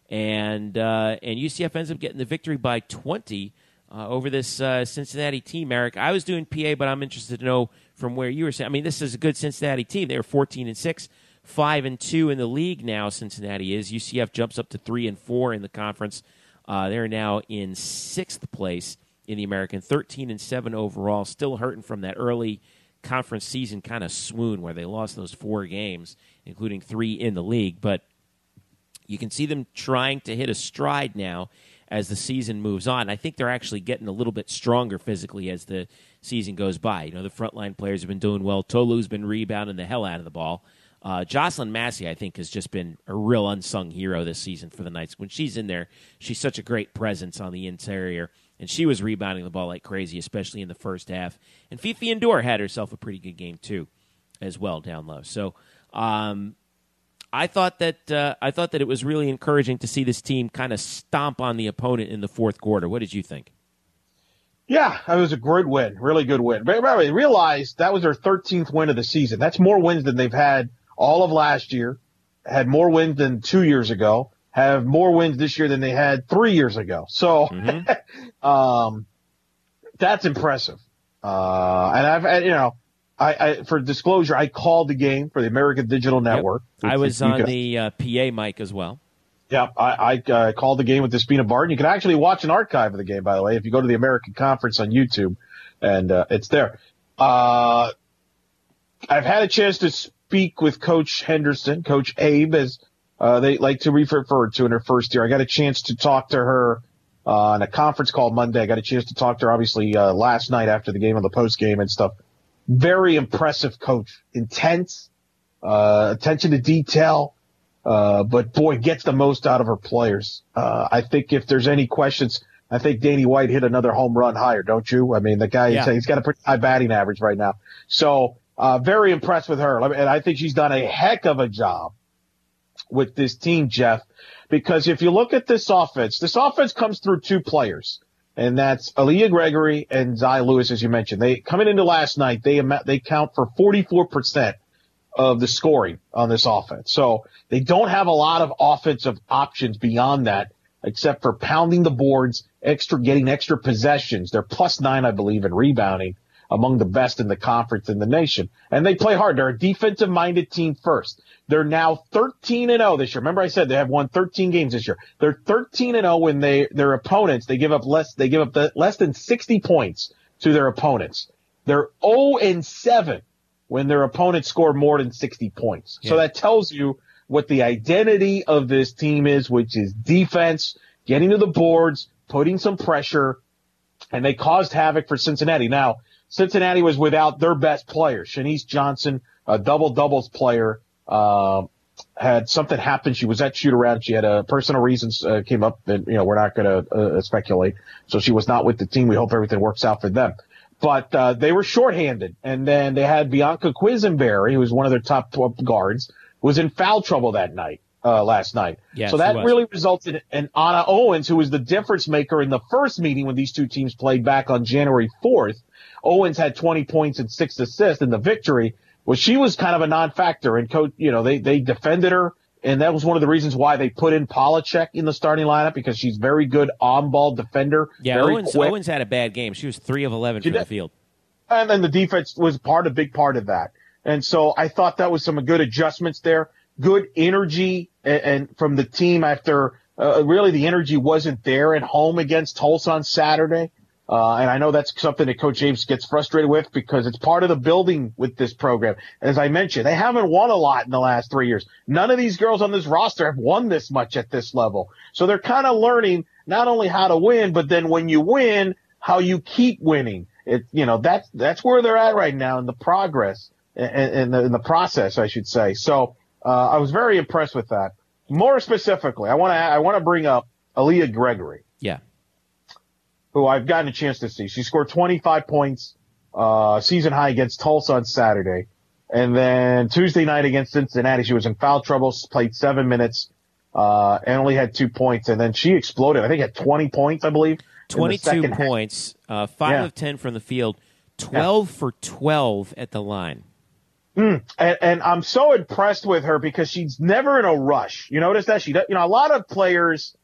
and uh, and UCF ends up getting the victory by twenty uh, over this uh, Cincinnati team, Eric. I was doing PA, but I'm interested to know from where you were saying. I mean, this is a good Cincinnati team. They were 14 and six, five and two in the league now. Cincinnati is. UCF jumps up to three and four in the conference. Uh, they're now in sixth place in the American, 13 and seven overall. Still hurting from that early conference season kind of swoon where they lost those four games, including three in the league. But you can see them trying to hit a stride now as the season moves on. I think they're actually getting a little bit stronger physically as the season goes by. You know, the frontline players have been doing well. Tolu's been rebounding the hell out of the ball. Uh, Jocelyn Massey, I think, has just been a real unsung hero this season for the Knights. When she's in there, she's such a great presence on the interior, and she was rebounding the ball like crazy, especially in the first half. And Fifi Endor had herself a pretty good game too, as well down low. So um, I thought that uh, I thought that it was really encouraging to see this team kind of stomp on the opponent in the fourth quarter. What did you think? Yeah, it was a great win, really good win. But by the way, realize that was their 13th win of the season. That's more wins than they've had all of last year. Had more wins than two years ago. Have more wins this year than they had three years ago. So, mm-hmm. um, that's impressive. Uh, and I've, you know, I, I, for disclosure, I called the game for the American Digital Network. Yep. I was on the uh, PA mic as well. Yeah, I, I uh, called the game with Despina Barton. You can actually watch an archive of the game, by the way, if you go to the American Conference on YouTube, and uh, it's there. Uh, I've had a chance to speak with Coach Henderson, Coach Abe, as uh, they like to refer to in her first year. I got a chance to talk to her uh, on a conference call Monday. I got a chance to talk to her, obviously, uh, last night after the game on the post game and stuff very impressive coach. Intense, uh, attention to detail, uh, but boy, gets the most out of her players. Uh, I think if there's any questions, I think Danny White hit another home run higher, don't you? I mean, the guy, yeah. he's got a pretty high batting average right now. So, uh, very impressed with her. And I think she's done a heck of a job with this team, Jeff, because if you look at this offense, this offense comes through two players and that's Aaliyah Gregory and Zy Lewis, as you mentioned. They coming into last night, they they count for 44% of the scoring on this offense. So they don't have a lot of offensive options beyond that, except for pounding the boards, extra getting extra possessions. They're plus nine, I believe, in rebounding among the best in the conference in the nation. And they play hard. They're a defensive minded team first. They're now 13 and 0 this year. Remember I said they have won 13 games this year. They're 13 and 0 when they, their opponents, they give up less, they give up the, less than 60 points to their opponents. They're 0 and 7 when their opponents score more than 60 points. Yeah. So that tells you what the identity of this team is, which is defense, getting to the boards, putting some pressure, and they caused havoc for Cincinnati. Now, Cincinnati was without their best player, Shanice Johnson, a double doubles player, uh, had something happen. She was at shoot around. She had a personal reasons uh, came up, and you know we're not going to uh, speculate. So she was not with the team. We hope everything works out for them. But uh, they were shorthanded, and then they had Bianca Quisenberry, who was one of their top guards, was in foul trouble that night. Uh, last night. Yes, so that really resulted in Anna Owens, who was the difference maker in the first meeting when these two teams played back on January 4th. Owens had 20 points and six assists in the victory, was she was kind of a non-factor and coach, you know, they, they defended her. And that was one of the reasons why they put in Polachek in the starting lineup because she's very good on-ball defender. Yeah, very Owens, quick. Owens had a bad game. She was three of eleven She from the field. and then the defense was part, a big part of that. And so I thought that was some good adjustments there. Good energy and, and from the team after uh, really the energy wasn't there at home against Tulsa on Saturday. Uh, and I know that's something that Coach James gets frustrated with because it's part of the building with this program. As I mentioned, they haven't won a lot in the last three years. None of these girls on this roster have won this much at this level. So they're kind of learning not only how to win, but then when you win, how you keep winning. It, you know, that's, that's where they're at right now in the progress in, in the, in the process, I should say. So, uh, I was very impressed with that. More specifically, I want to, I want to bring up Aaliyah Gregory Yeah, who I've gotten a chance to see. She scored 25 points, uh, season high against Tulsa on Saturday. And then Tuesday night against Cincinnati, she was in foul trouble, played seven minutes, uh, and only had two points. And then she exploded. I think at 20 points, I believe. in the twenty-two second half. points, uh, five Yeah. of ten from the field, twelve for twelve at the line. And, and I'm so impressed with her because she's never in a rush. You notice that she, does- you know, a lot of players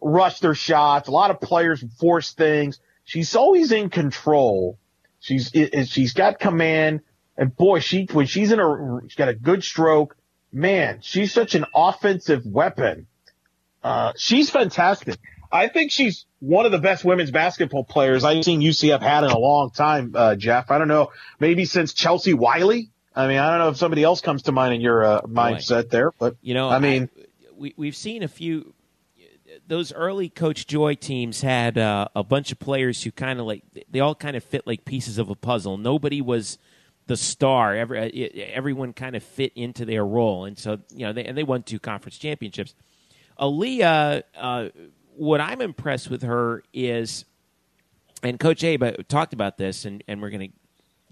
rush their shots. A lot of players force things. She's always in control. She's, i- i- she's got command. And boy, she, when she's in a, she's got a good stroke. Man, she's such an offensive weapon. Uh, she's fantastic. I think she's one of the best women's basketball players I've seen UCF had in a long time, uh, Jeff. I don't know, maybe since Chelsea Wiley. I mean, I don't know if somebody else comes to mind in your uh, mindset there, but You know, I mean, we we've seen a few. Those early Coach Joi teams had uh, a bunch of players who kind of like they all kind of fit like pieces of a puzzle. Nobody was the star. Every uh, everyone kind of fit into their role, and so you know, they, and they won two conference championships. Aaliyah, uh, what I'm impressed with her is, and Coach Abe talked about this, and, and we're going to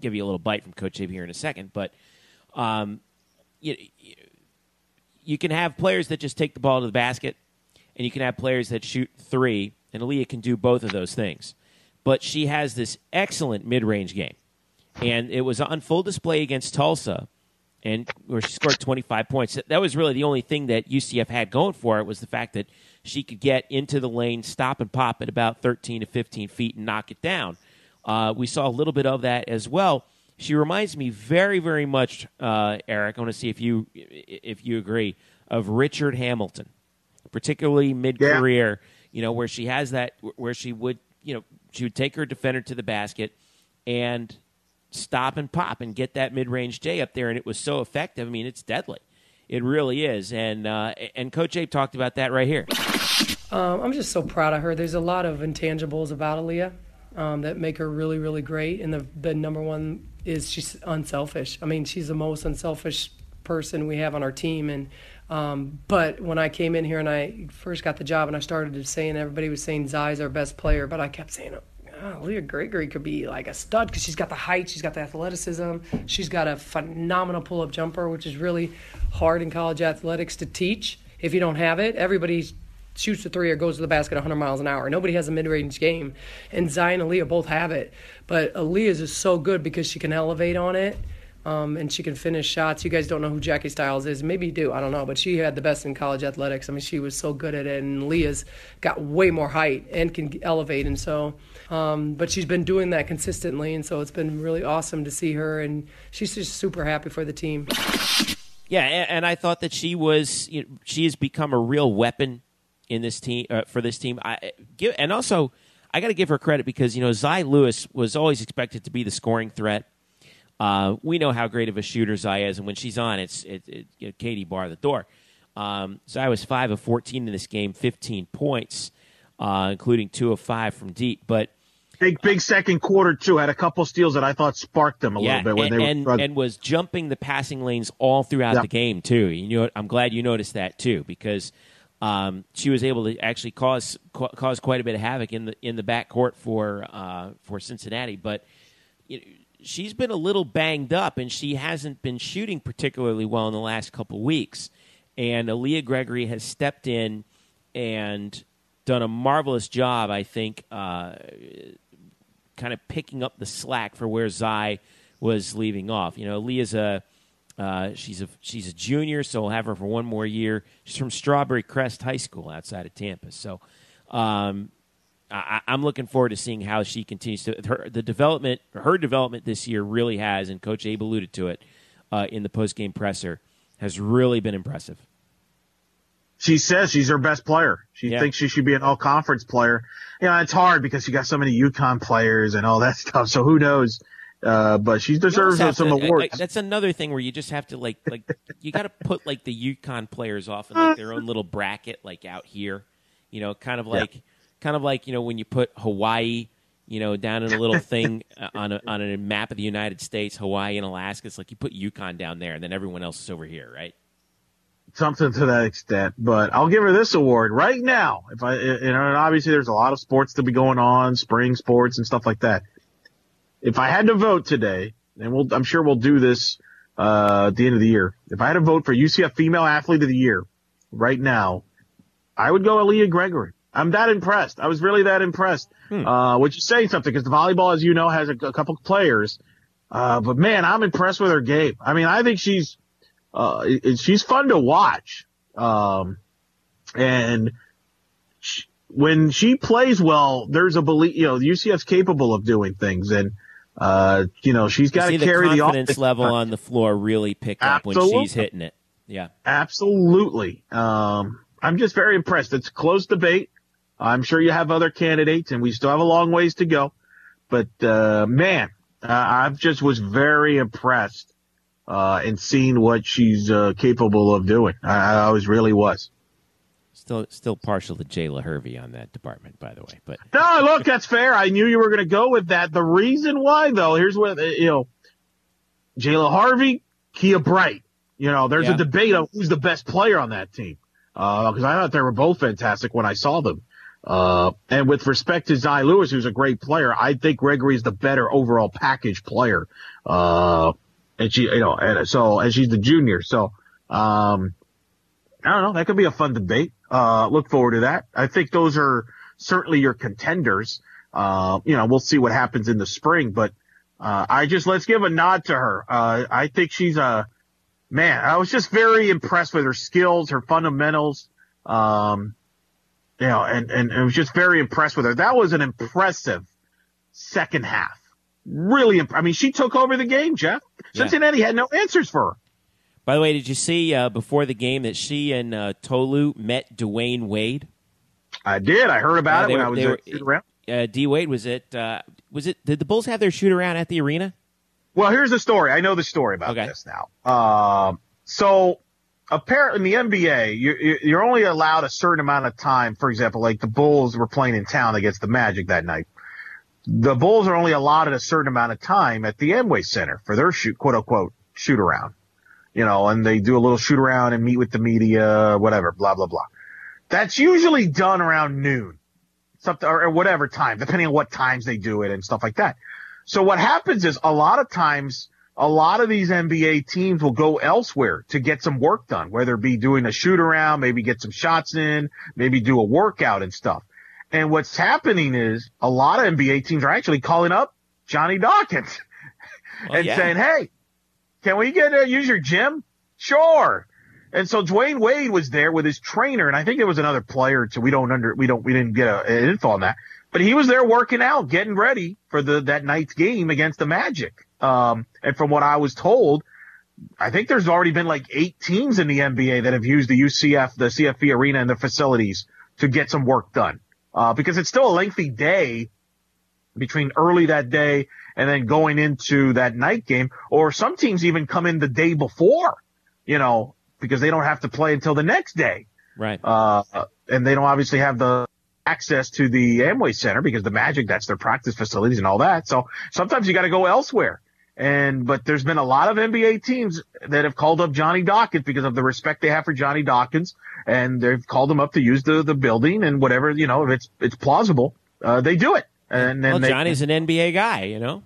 give you a little bite from Coach Abe here in a second, but um, you, you can have players that just take the ball to the basket, and you can have players that shoot three, and Aaliyah can do both of those things. But she has this excellent mid range game. And it was on full display against Tulsa, and where she scored 25 points. That was really the only thing that UCF had going for it was the fact that she could get into the lane, stop and pop at about 13 to 15 feet, and knock it down. Uh, we saw a little bit of that as well. She reminds me very, very much, uh, Eric. I want to see if you if you agree of Richard Hamilton, particularly mid career. You know where she has that where she would you know she would take her defender to the basket and stop and pop and get that mid range J up there, and it was so effective. I mean, it's deadly. It really is. And uh, and Coach Abe talked about that right here. Um, I'm just so proud of her. There's a lot of intangibles about Aaliyah um, that make her really, really great. And the the number one is she's unselfish. I mean, she's the most unselfish person we have on our team. And um, but when I came in here and I first got the job and I started to saying everybody was saying Zy's our best player, but I kept saying. Oh, Leah Gregory could be like a stud because she's got the height, she's got the athleticism, she's got a phenomenal pull-up jumper, which is really hard in college athletics to teach if you don't have it. Everybody shoots the three or goes to the basket 100 miles an hour. Nobody has a mid-range game, and Zy and Aaliyah both have it. But Aaliyah's is so good because she can elevate on it, um, and she can finish shots. You guys don't know who Jackie Stiles is. Maybe you do. I don't know. But she had the best in college athletics. I mean, she was so good at it, and Leah's got way more height and can elevate. And so, um, but she's been doing that consistently, and so it's been really awesome to see her. And she's just super happy for the team. Yeah, and, I thought that she was you know, she has become a real weapon in this team uh, for this team. I give and also I got to give her credit because you know Zy Lewis was always expected to be the scoring threat. Uh, we know how great of a shooter Zy is, and when she's on, it's it, it, Katie bar the door. Um, Zy was five of fourteen in this game, fifteen points, uh, including two of five from deep. But big, big second quarter too. Had a couple steals that I thought sparked them a yeah, little bit when and, they were and, and was jumping the passing lanes all throughout Yeah. the game too. You know, I'm glad you noticed that too because um, she was able to actually cause ca- cause quite a bit of havoc in the in the backcourt for uh, for Cincinnati. But you know, she's been a little banged up, and she hasn't been shooting particularly well in the last couple weeks. And Aaliyah Gregory has stepped in and done a marvelous job, I think, uh, kind of picking up the slack for where Zy was leaving off. You know, Leah's a uh, she's a she's a junior, so we'll have her for one more year. She's from Strawberry Crest High School outside of Tampa. So um, I, am looking forward to seeing how she continues to her the development. Her development this year really has, and Coach Abe alluded to it uh, in the post game presser, has really been impressive. She says she's her best player. She yeah. thinks she should be an all conference player. You know, it's hard because you got so many UConn players and all that stuff. So who knows? Uh, but she deserves some to, awards. that's another thing where you just have to like like you got to put like the UConn players off in like their own little bracket, like out here. You know, kind of like yeah. Kind of like you know when you put Hawaii, you know, down in a little thing on a on a map of the United States, Hawaii and Alaska. It's like you put UConn down there, and then everyone else is over here, right? Something to that extent, but I'll give her this award right now. If I, you know, and obviously there's a lot of sports to be going on, spring sports and stuff like that if I had to vote today, and we'll, I'm sure we'll do this uh, at the end of the year. If I had to vote for UCF Female Athlete of the Year right now, I would go Aaliyah Gregory. I'm that impressed. I was really that impressed, hmm. uh, which is saying something because the volleyball, as you know, has a, a couple players. Uh, but man, I'm impressed with her game. I mean, I think she's, uh, she's fun to watch. Um, and she, when she plays well, there's a belief, you know, UCF's capable of doing things. And, uh, you know, she's got to carry the confidence the level on the floor really pick up Absolutely. when she's hitting it. Yeah, absolutely. Um, I'm just very impressed. It's close debate. I'm sure you have other candidates, and we still have a long ways to go. But uh, man, uh, I just was very impressed uh, in seeing what she's uh, capable of doing. I, I always really was. Still, still partial to Jayla Hervey on that department, by the way. But no, look, that's fair. I knew you were going to go with that. The reason why, though, here's what you know: Jayla Harvey, Kia Bright. You know, there's yeah. a debate of who's the best player on that team because uh, I thought they were both fantastic when I saw them. Uh, and with respect to Zy Lewis, who's a great player, I think Gregory is the better overall package player. Uh, and she, you know, and so, and she's the junior. So, um, I don't know. That could be a fun debate. Uh, look forward to that. I think those are certainly your contenders. Uh, you know, we'll see what happens in the spring, but, uh, I just, let's give a nod to her. Uh, I think she's a, man, I was just very impressed with her skills, her fundamentals. Um, know, and, and, I was just very impressed with her. That was an impressive second half. Really, imp- I mean, she took over the game, Jeff. Cincinnati yeah. had no answers for her. By the way, did you see uh, before the game that she and uh, Tolu met Dwyane Wade? I did. I heard about uh, it when were, I was shoot around. Uh, D Wade was it? Uh, was it? Did the Bulls have their shoot around at the arena? Well, here's the story. I know the story about okay. this now. Um, so apparently in the NBA, you, you're only allowed a certain amount of time. For example, like the Bulls were playing in town against the Magic that night. The Bulls are only allotted a certain amount of time at the Amway Center for their shoot, quote unquote, shoot around you know, and they do a little shoot around and meet with the media, whatever, blah, blah, blah. That's usually done around noon, something, or, whatever time, depending on what times they do it and stuff like that. So what happens is a lot of times, a lot of these NBA teams will go elsewhere to get some work done, whether it be doing a shoot around, maybe get some shots in, maybe do a workout and stuff. And what's happening is a lot of NBA teams are actually calling up Johnny Dawkins oh, and yeah. saying, Hey, can we get uh, use your gym? Sure. And so Dwyane Wade was there with his trainer, and I think there was another player too. We don't under we don't we didn't get a, an info on that, but he was there working out, getting ready for the that night's game against the Magic. Um, and from what I was told, I think there's already been like eight teams in the NBA that have used the UCF, the CFE arena and the facilities to get some work done. Uh, because it's still a lengthy day between early that day and then going into that night game, or some teams even come in the day before, you know, because they don't have to play until the next day. Right. Uh, and they don't obviously have the access to the Amway Center because the Magic, that's their practice facilities and all that. So sometimes you got to go elsewhere. And, but there's been a lot of NBA teams that have called up Johnny Dawkins because of the respect they have for Johnny Dawkins. And they've called him up to use the, the building and whatever, you know, if it's, it's plausible, uh, they do it. And then well, they, Johnny's an NBA guy, you know?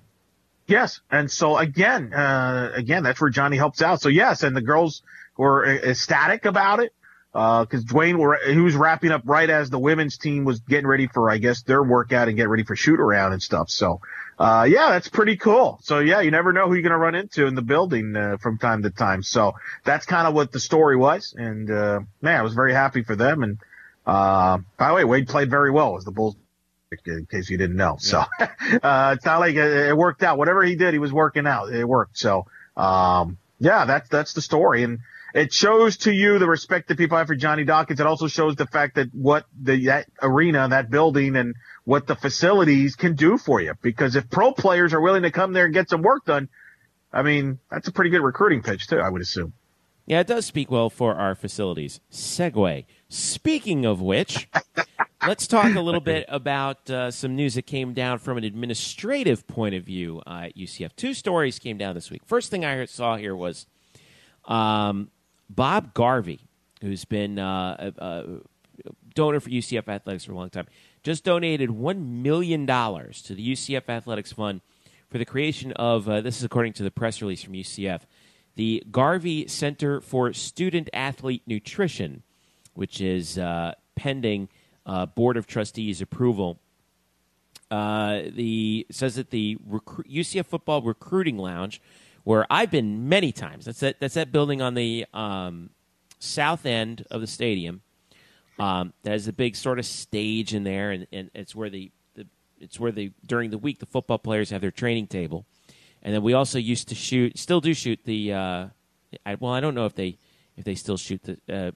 Yes, and so again, uh, again, that's where Johnny helps out. So yes, and the girls were ecstatic about it. because uh, Dwyane were, he was wrapping up right as the women's team was getting ready for, I guess, their workout and get ready for shoot around and stuff. So, uh, yeah, that's pretty cool. So yeah, you never know who you're going to run into in the building, uh, from time to time. So that's kind of what the story was. And, uh, man, I was very happy for them. And, uh, by the way, Wade played very well as the Bulls in case you didn't know. So, uh, it's not like it, it, worked out. Whatever he did, he was working out. It worked. So, um, yeah, that's, that's the story. And, it shows to you the respect that people have for Johnny Dawkins. It also shows the fact that what the that arena, that building, and what the facilities can do for you. Because if pro players are willing to come there and get some work done, I mean, that's a pretty good recruiting pitch too. I would assume. Yeah, it does speak well for our facilities. Segue. Speaking of which, let's talk a little bit about uh, some news that came down from an administrative point of view uh, at UCF. Two stories came down this week. First thing I saw here was um, Bob Garvey, who's been uh, a, a, donor for UCF Athletics for a long time, just donated $1 million to the UCF Athletics Fund for the creation of, uh, this is according to the press release from UCF, the Garvey Center for Student Athlete Nutrition, which is uh, pending uh, Board of Trustees approval. Uh, the says that the recru- UCF Football Recruiting Lounge where I've been many times. That's that. That's that building on the um, south end of the stadium. Um, that has a big sort of stage in there, and, and it's where the, the it's where the during the week the football players have their training table, and then we also used to shoot, still do shoot the. Uh, I, well, I don't know if they if they still shoot the. Uh,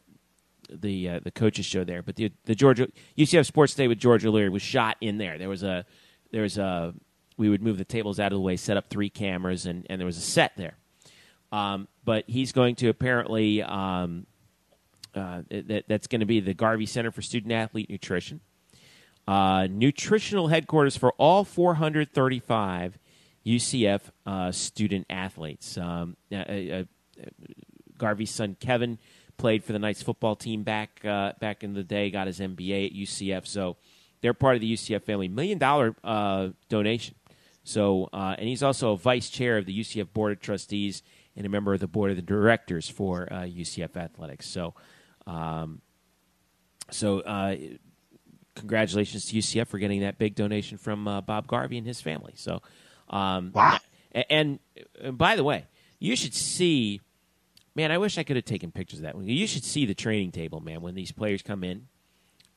the uh, the coaches show there, but the the Georgia UCF Sports Day with George O'Leary was shot in there. There was a there was a we would move the tables out of the way, set up three cameras, and, and there was a set there. Um, but he's going to apparently um, uh, that, that's going to be the Garvey Center for Student Athlete Nutrition, uh, nutritional headquarters for all 435 UCF uh, student athletes. Um, uh, uh, Garvey's son Kevin played for the Knights football team back uh, back in the day, got his MBA at UCF, so they're part of the UCF family. Million dollar donation so, uh, and he's also a vice chair of the UCF Board of Trustees and a member of the board of the directors for uh, UCF Athletics. So, um, so uh, congratulations to UCF for getting that big donation from uh, Bob Garvey and his family. So, um, wow. And, and, by the way, you should see. Man, I wish I could have taken pictures of that. You should see the training table, man, when these players come in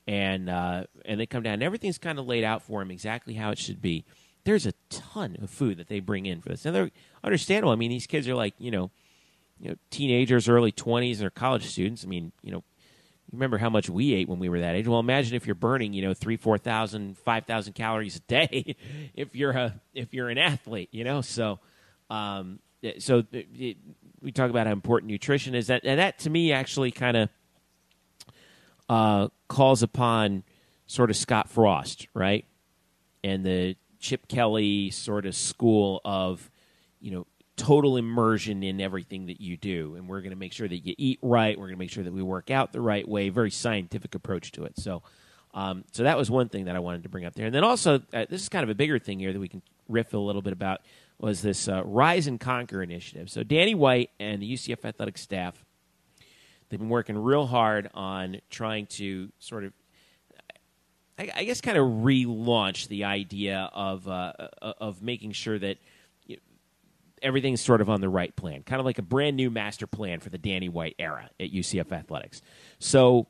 and uh, and they come down. Everything's kind of laid out for them exactly how it should be there's a ton of food that they bring in for this. And they're understandable. I mean, these kids are like, you know, you know, teenagers, early 20s, and they're college students. I mean, you know, remember how much we ate when we were that age. Well, imagine if you're burning, you know, three, four thousand, five thousand calories a day. if you're a if you're an athlete, you know. So, um, so it, it, we talk about how important nutrition is. That and that to me actually kind of uh, calls upon sort of Scott Frost, right? And the Chip Kelly sort of school of, you know, total immersion in everything that you do. And we're going to make sure that you eat right. We're going to make sure that we work out the right way. Very scientific approach to it. So, um, so that was one thing that I wanted to bring up there. And then also, uh, this is kind of a bigger thing here that we can riff a little bit about was this uh, Rise and Conquer initiative. So Danny White and the UCF athletic staff, they've been working real hard on trying to sort of I, I guess, kind of relaunch the idea of uh, uh, of making sure that you know, everything's sort of on the right plan, kind of like a brand new master plan for the Danny White era at UCF Athletics. So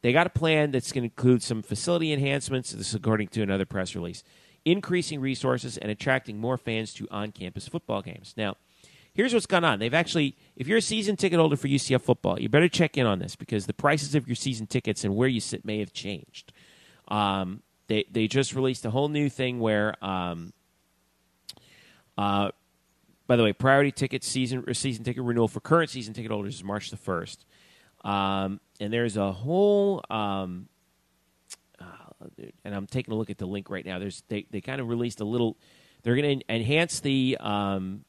they got a plan that's going to include some facility enhancements. This is according to another press release, increasing resources and attracting more fans to on-campus football games. Now here's what's gone on. They've actually, if you're a season ticket holder for UCF football, you better check in on this because the prices of your season tickets and where you sit may have changed. Um, they they just released a whole new thing where, um, uh, by the way, priority ticket season season ticket renewal for current season ticket holders is March the first, um, and there's a whole. Um, uh, and I'm taking a look at the link right now. There's they, they kind of released a little. They're going to enhance the um,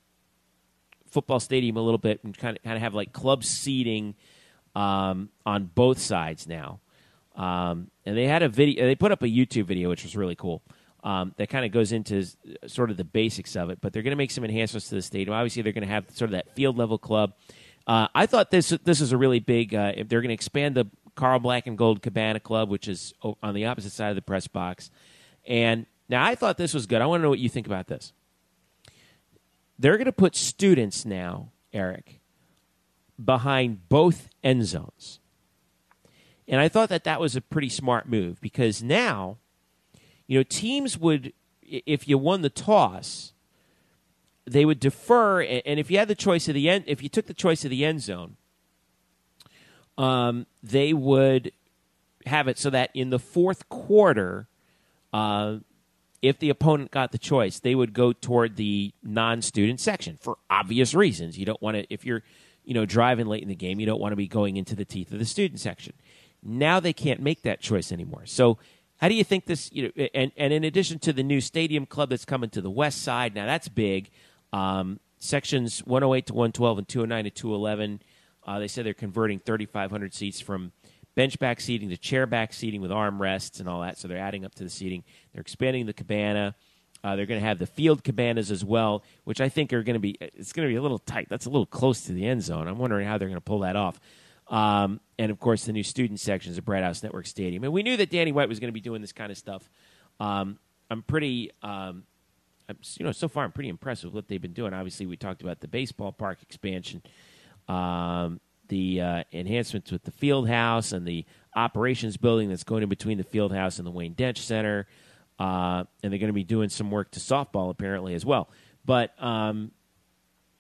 football stadium a little bit and kind of kind of have like club seating um, on both sides now. Um, and they had a video. They put up a YouTube video, which was really cool. Um, that kind of goes into sort of the basics of it. But they're going to make some enhancements to the stadium. Obviously, they're going to have sort of that field level club. Uh, I thought this this is a really big. Uh, if they're going to expand the Carl Black and Gold Cabana Club, which is on the opposite side of the press box. And now I thought this was good. I want to know what you think about this. They're going to put students now, Eric, behind both end zones. And I thought that that was a pretty smart move because now, you know, teams would, if you won the toss, they would defer. And if you had the choice of the end, if you took the choice of the end zone, um, they would have it so that in the fourth quarter, uh, if the opponent got the choice, they would go toward the non-student section for obvious reasons. You don't want to if you're, you know, driving late in the game, you don't want to be going into the teeth of the student section. Now they can't make that choice anymore. So how do you think this? You know, and and in addition to the new stadium club that's coming to the west side, now that's big. Um, sections 108 to 112 and 209 to 211. Uh, they said they're converting 3,500 seats from bench back seating to chair back seating with armrests and all that. So they're adding up to the seating. They're expanding the cabana. Uh, they're going to have the field cabanas as well, which I think are going to be. It's going to be a little tight. That's a little close to the end zone. I'm wondering how they're going to pull that off. Um, and of course, the new student sections of Bright House Network Stadium. And we knew that Danny White was going to be doing this kind of stuff. Um, I'm pretty, um, I'm, you know, so far I'm pretty impressed with what they've been doing. Obviously, we talked about the baseball park expansion, um, the uh, enhancements with the field house and the operations building that's going in between the field house and the Wayne Densch Center. Uh, and they're going to be doing some work to softball apparently as well. But um,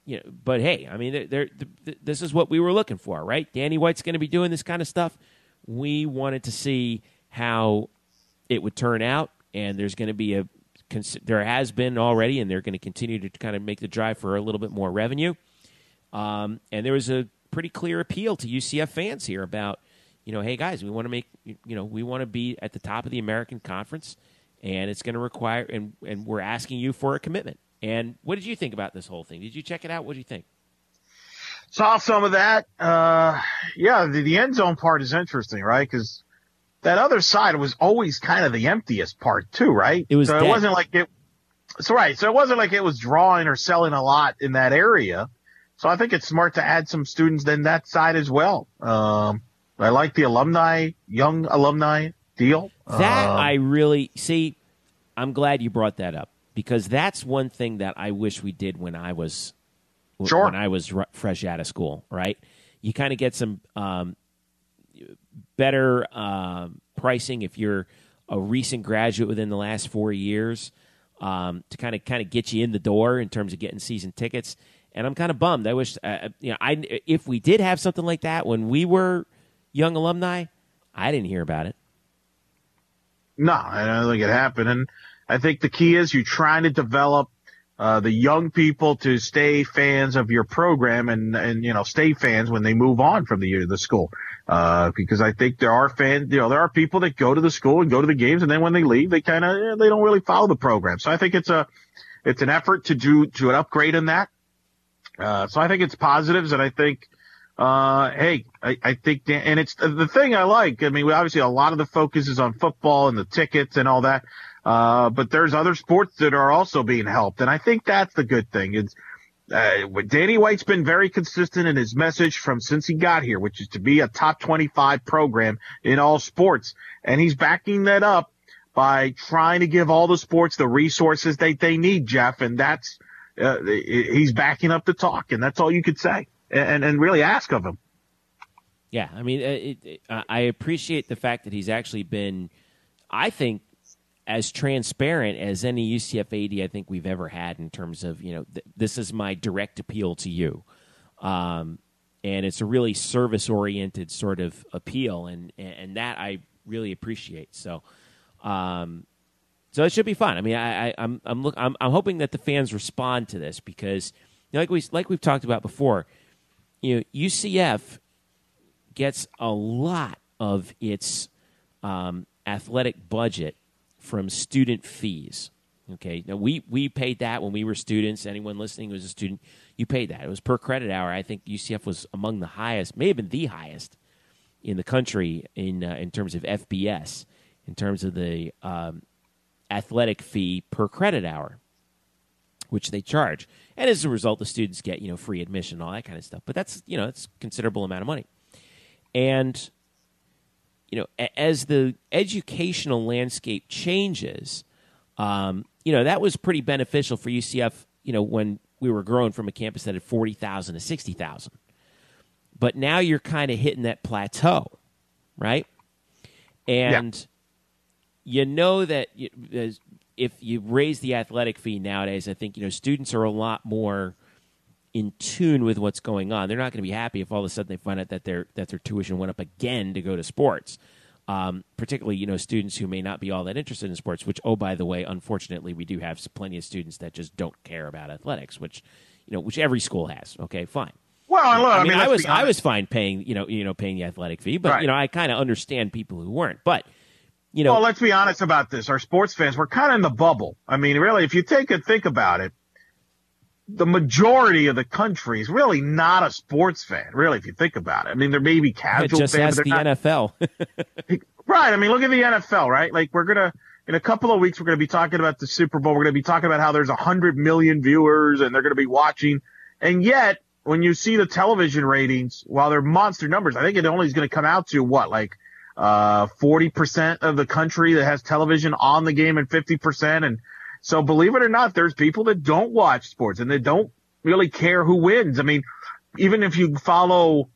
you know, but hey, I mean, they're, they're, this is what we were looking for, right? Danny White's going to be doing this kind of stuff. We wanted to see how it would turn out, and there's going to be a there has been already, and they're going to continue to kind of make the drive for a little bit more revenue. Um, and there was a pretty clear appeal to UCF fans here about, you know, hey guys, we want to make, you know, we want to be at the top of the American Conference, and it's going to require, and and we're asking you for a commitment. And what did you think about this whole thing? Did you check it out? What do you think? Saw some of that. Uh, yeah, the, the end zone part is interesting, right? Because that other side was always kind of the emptiest part too, right? It was. So dead. it wasn't like it. So right. So it wasn't like it was drawing or selling a lot in that area. So I think it's smart to add some students then that side as well. Um, I like the alumni, young alumni deal. That um, I really see. I'm glad you brought that up because that's one thing that I wish we did when I was Sure. when I was r- fresh out of school. Right, you kind of get some um, better um, pricing if you're a recent graduate within the last four years um, to kind of kind of get you in the door in terms of getting season tickets. And I'm kind of bummed. I wish uh, you know I if we did have something like that when we were young alumni, I didn't hear about it. No, I don't think it happened. And I think the key is you're trying to develop uh, the young people to stay fans of your program and, and, you know, stay fans when they move on from the, the school. Uh, because I think there are fans, you know, there are people that go to the school and go to the games and then when they leave, they kind of, they don't really follow the program. So I think it's a, it's an effort to do, to an upgrade in that. Uh, so I think it's positives and I think, uh, hey, I, I think, and it's the thing I like. I mean, obviously a lot of the focus is on football and the tickets and all that. Uh, but there's other sports that are also being helped. And I think that's the good thing. It's, uh, Danny White's been very consistent in his message from since he got here, which is to be a top 25 program in all sports. And he's backing that up by trying to give all the sports the resources that they need, Jeff. And that's, uh, he's backing up the talk and that's all you could say and, and really ask of him. Yeah, I mean, it, it, I appreciate the fact that he's actually been, I think, as transparent as any UCF AD I think we've ever had in terms of you know th- this is my direct appeal to you, um, and it's a really service oriented sort of appeal, and and that I really appreciate. So, um, so it should be fun. I mean, I, I I'm I'm look I'm I'm hoping that the fans respond to this because you know, like we like we've talked about before, you know, UCF gets a lot of its um, athletic budget from student fees. Okay, now we we paid that when we were students. Anyone listening who was a student, you paid that. It was per credit hour. I think UCF was among the highest, may have been the highest in the country in uh, in terms of FBS, in terms of the um, athletic fee per credit hour, which they charge. And as a result, the students get you know free admission, all that kind of stuff. But that's you know it's a considerable amount of money, and you know, as the educational landscape changes, um, you know, that was pretty beneficial for UCF. You know, when we were growing from a campus that had forty thousand to sixty thousand, but now you're kind of hitting that plateau, right? And you know that you, as- if you raise the athletic fee nowadays, I think you know students are a lot more in tune with what's going on. They're not going to be happy if all of a sudden they find out that their that their tuition went up again to go to sports. Um, particularly, you know, students who may not be all that interested in sports. Which, oh, by the way, unfortunately, we do have plenty of students that just don't care about athletics. Which, you know, which every school has. Okay, fine. Well, and look, I I mean, mean, I was I was fine paying you know you know paying the athletic fee, but Right. you know I kind of understand people who weren't. But you know, Well, let's be honest about this. Our sports fans, we're kind of in the bubble. I mean, really, if you take a think about it, the majority of the country is really not a sports fan. Really, if you think about it, I mean, there may be casual just fans, ask the not- NFL. Right. I mean, look at the NFL, right? Like we're gonna in a couple of weeks we're gonna be talking about the Super Bowl. We're gonna be talking about how there's a hundred million viewers and they're gonna be watching. And yet, when you see the television ratings, while they're monster numbers, I think it only is gonna come out to what, like uh forty percent of the country that has television on the game and fifty percent. And so believe it or not, there's people that don't watch sports and they don't really care who wins. I mean, even if you follow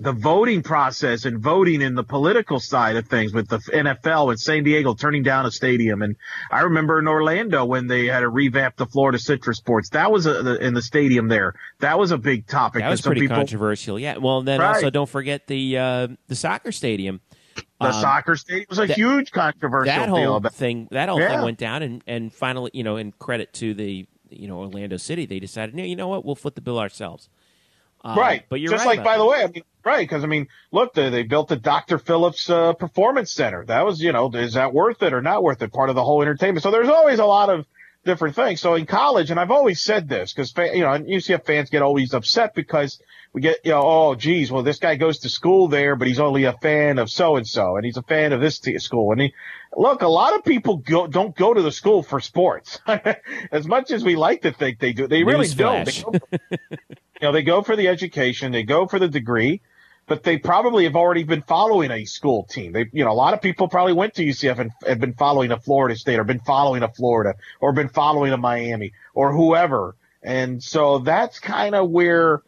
the voting process and voting in the political side of things with the NFL and San Diego turning down a stadium. And I remember in Orlando when they had to revamp the Florida Citrus Sports. That was a, the, in the stadium there. That was a big topic. That was some pretty people, controversial. Yeah. Well, then Right. also don't forget the uh, the soccer stadium. The Um, soccer stadium was a that- huge controversial that whole thing that whole Yeah. thing went down and and finally you know in credit to the you know Orlando City they decided no you know what we'll foot the bill ourselves Uh, right. but you're just right like, by that. the way, I mean, right. Because, I mean, look, they, they built the Dr. Phillips uh, Performance Center. That was, you know, is that worth it or not worth it? Part of the whole entertainment. So there's always a lot of different things. So in college, and I've always said this because, you know, UCF fans get always upset because we get, you know, oh, geez, well, this guy goes to school there, but he's only a fan of so and so, and he's a fan of this t- school. And he, look, a lot of people go, don't go to the school for sports. as much as we like to think they do, they really don't. They you know, they go for the education, they go for the degree, but they probably have already been following a school team. They, you know, a lot of people probably went to UCF and have been following a Florida State or been following a Florida or been following a Miami or whoever. And so that's kind of where,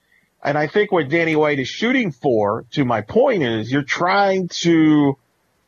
and I think what Danny White is shooting for, to my point is you're trying to,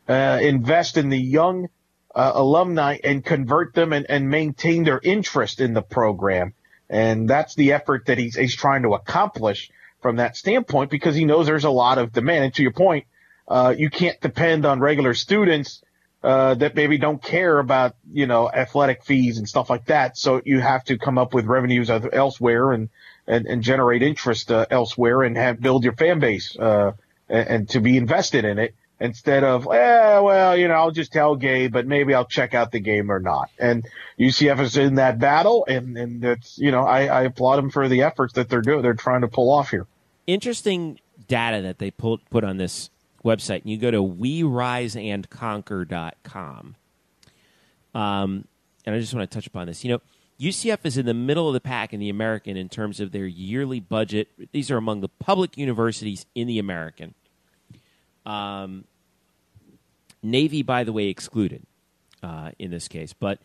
uh, invest in the young, uh, alumni and convert them and, and maintain their interest in the program. And that's the effort that he's, he's trying to accomplish from that standpoint because he knows there's a lot of demand. And to your point, uh, you can't depend on regular students, uh, that maybe don't care about, you know, athletic fees and stuff like that. So you have to come up with revenues elsewhere and, and, and generate interest, uh, elsewhere and have, build your fan base, uh, and, and to be invested in it instead of, eh, well, you know, I'll just tell Gay but maybe I'll check out the game or not. And UCF is in that battle, and and it's you know, I, I applaud them for the efforts that they're doing. They're trying to pull off here. interesting data that they pulled, put on this website. And you go to weriseandconquer.com. Um, and I just want to touch upon this. You know, UCF is in the middle of the pack in the American in terms of their yearly budget. These are among the public universities in the American. Um, Navy, by the way, excluded uh, in this case. But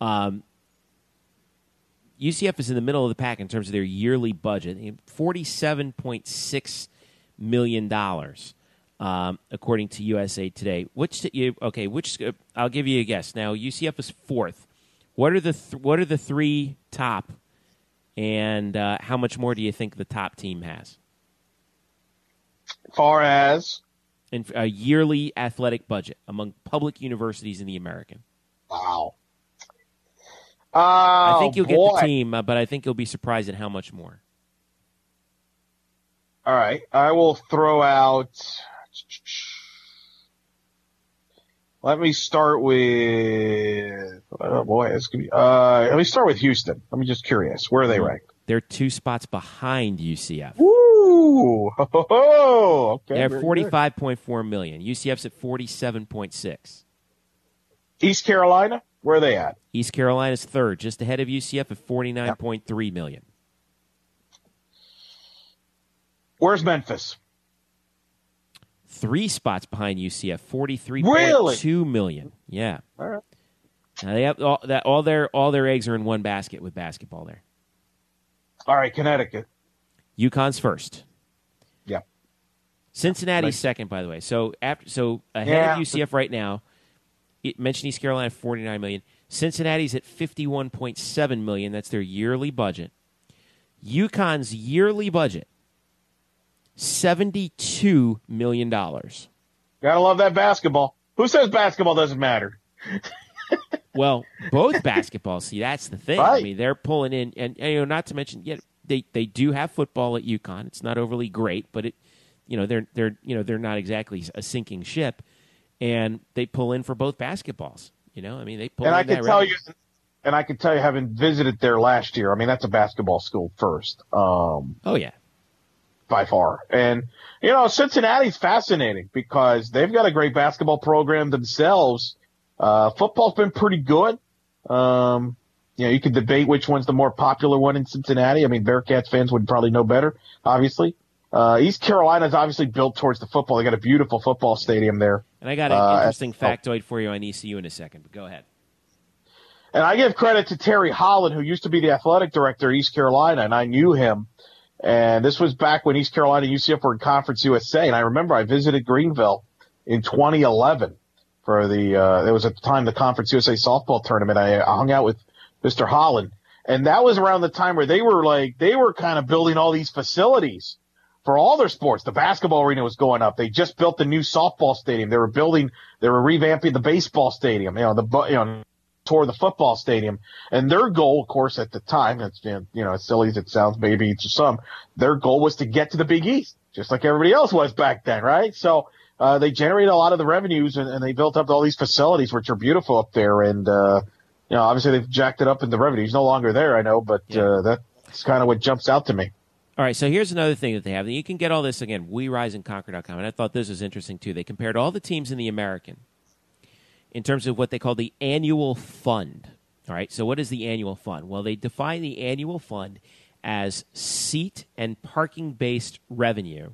um, UCF is in the middle of the pack in terms of their yearly budget, forty-seven point six million dollars, um, according to USA Today. Which okay? Which uh, I'll give you a guess. Now UCF is fourth. What are the th- what are the three top, and uh, how much more do you think the top team has Far as in a yearly athletic budget among public universities in the American? wow, I oh, think you'll boy. get the team, uh, but I think you'll be surprised at how much more. All right, I will throw out. Let me start with. Oh boy, this could be. Uh, let me start with Houston. Me just curious. Where are they ranked? They're two spots behind UCF. Woo! Ho, ho, ho. Okay. They're forty-five point four million. UCF's at forty-seven point six. East Carolina. Where are they at? East Carolina's third, just ahead of UCF at forty-nine point three million. Where's Memphis? Three spots behind UCF, forty three point two million. Yeah. All right. Now they have all that all their all their eggs are in one basket with basketball there. All right, Connecticut. UConn's first. Yeah. Cincinnati's Nice. second, by the way. So after so ahead Yeah. of UCF right now. It mentioned East Carolina forty nine million. Cincinnati's at fifty one point seven million. That's their yearly budget. UConn's yearly budget seventy two million dollars. Gotta love that basketball. Who says basketball doesn't matter? Well, both basketballs. See, that's the thing. I mean, they're pulling in, and, and, you know, not to mention, yet they they do have football at UConn. It's not overly great, but it, you know, they're they're you know they're not exactly a sinking ship, and they pull in for both basketballs. You know, I mean, they pull. and in I can tell you, and I can tell you, having visited there last year, I mean, that's a basketball school first, um, Oh yeah, by far. And you know, Cincinnati's fascinating because they've got a great basketball program themselves. Uh, football's been pretty good. Um, you know, you could debate which one's the more popular one in Cincinnati. I mean, Bearcats fans would probably know better, obviously. Uh, East Carolina's obviously built towards the football. They got a beautiful football stadium there. and I got an Uh, interesting oh. factoid for you on ECU in a second. But go ahead. And I give credit to Terry Holland, who used to be the athletic director at East Carolina, and I knew him. And this was back when East Carolina UCF were in Conference USA. And I remember I visited Greenville in 2011 for the, uh, it was at the time the Conference USA softball tournament. I, I hung out with Mr. Holland. And that was around the time where they were like, they were kind of building all these facilities for all their sports. The basketball arena was going up. They just built the new softball stadium. They were building, they were revamping the baseball stadium. You know, the, you know, toward the football stadium. And their goal, of course, at the time, it's, you know, as silly as it sounds, maybe to some, their goal was to get to the Big East, just like everybody else was back then, right? So, uh, they generated a lot of the revenues and, and they built up all these facilities, which are beautiful up there. And, uh, you know, obviously they've jacked it up in the revenue. He's no longer there, I know, but, Yeah. uh, that's kind of what jumps out to me. All right, so here's another thing that they have. And you can get all this again, WeRiseandConquer.com. And I thought this was interesting too. They compared all the teams in the American in terms of what they call the annual fund. All right, so what is the annual fund? Well, they define the annual fund as seat and parking based revenue.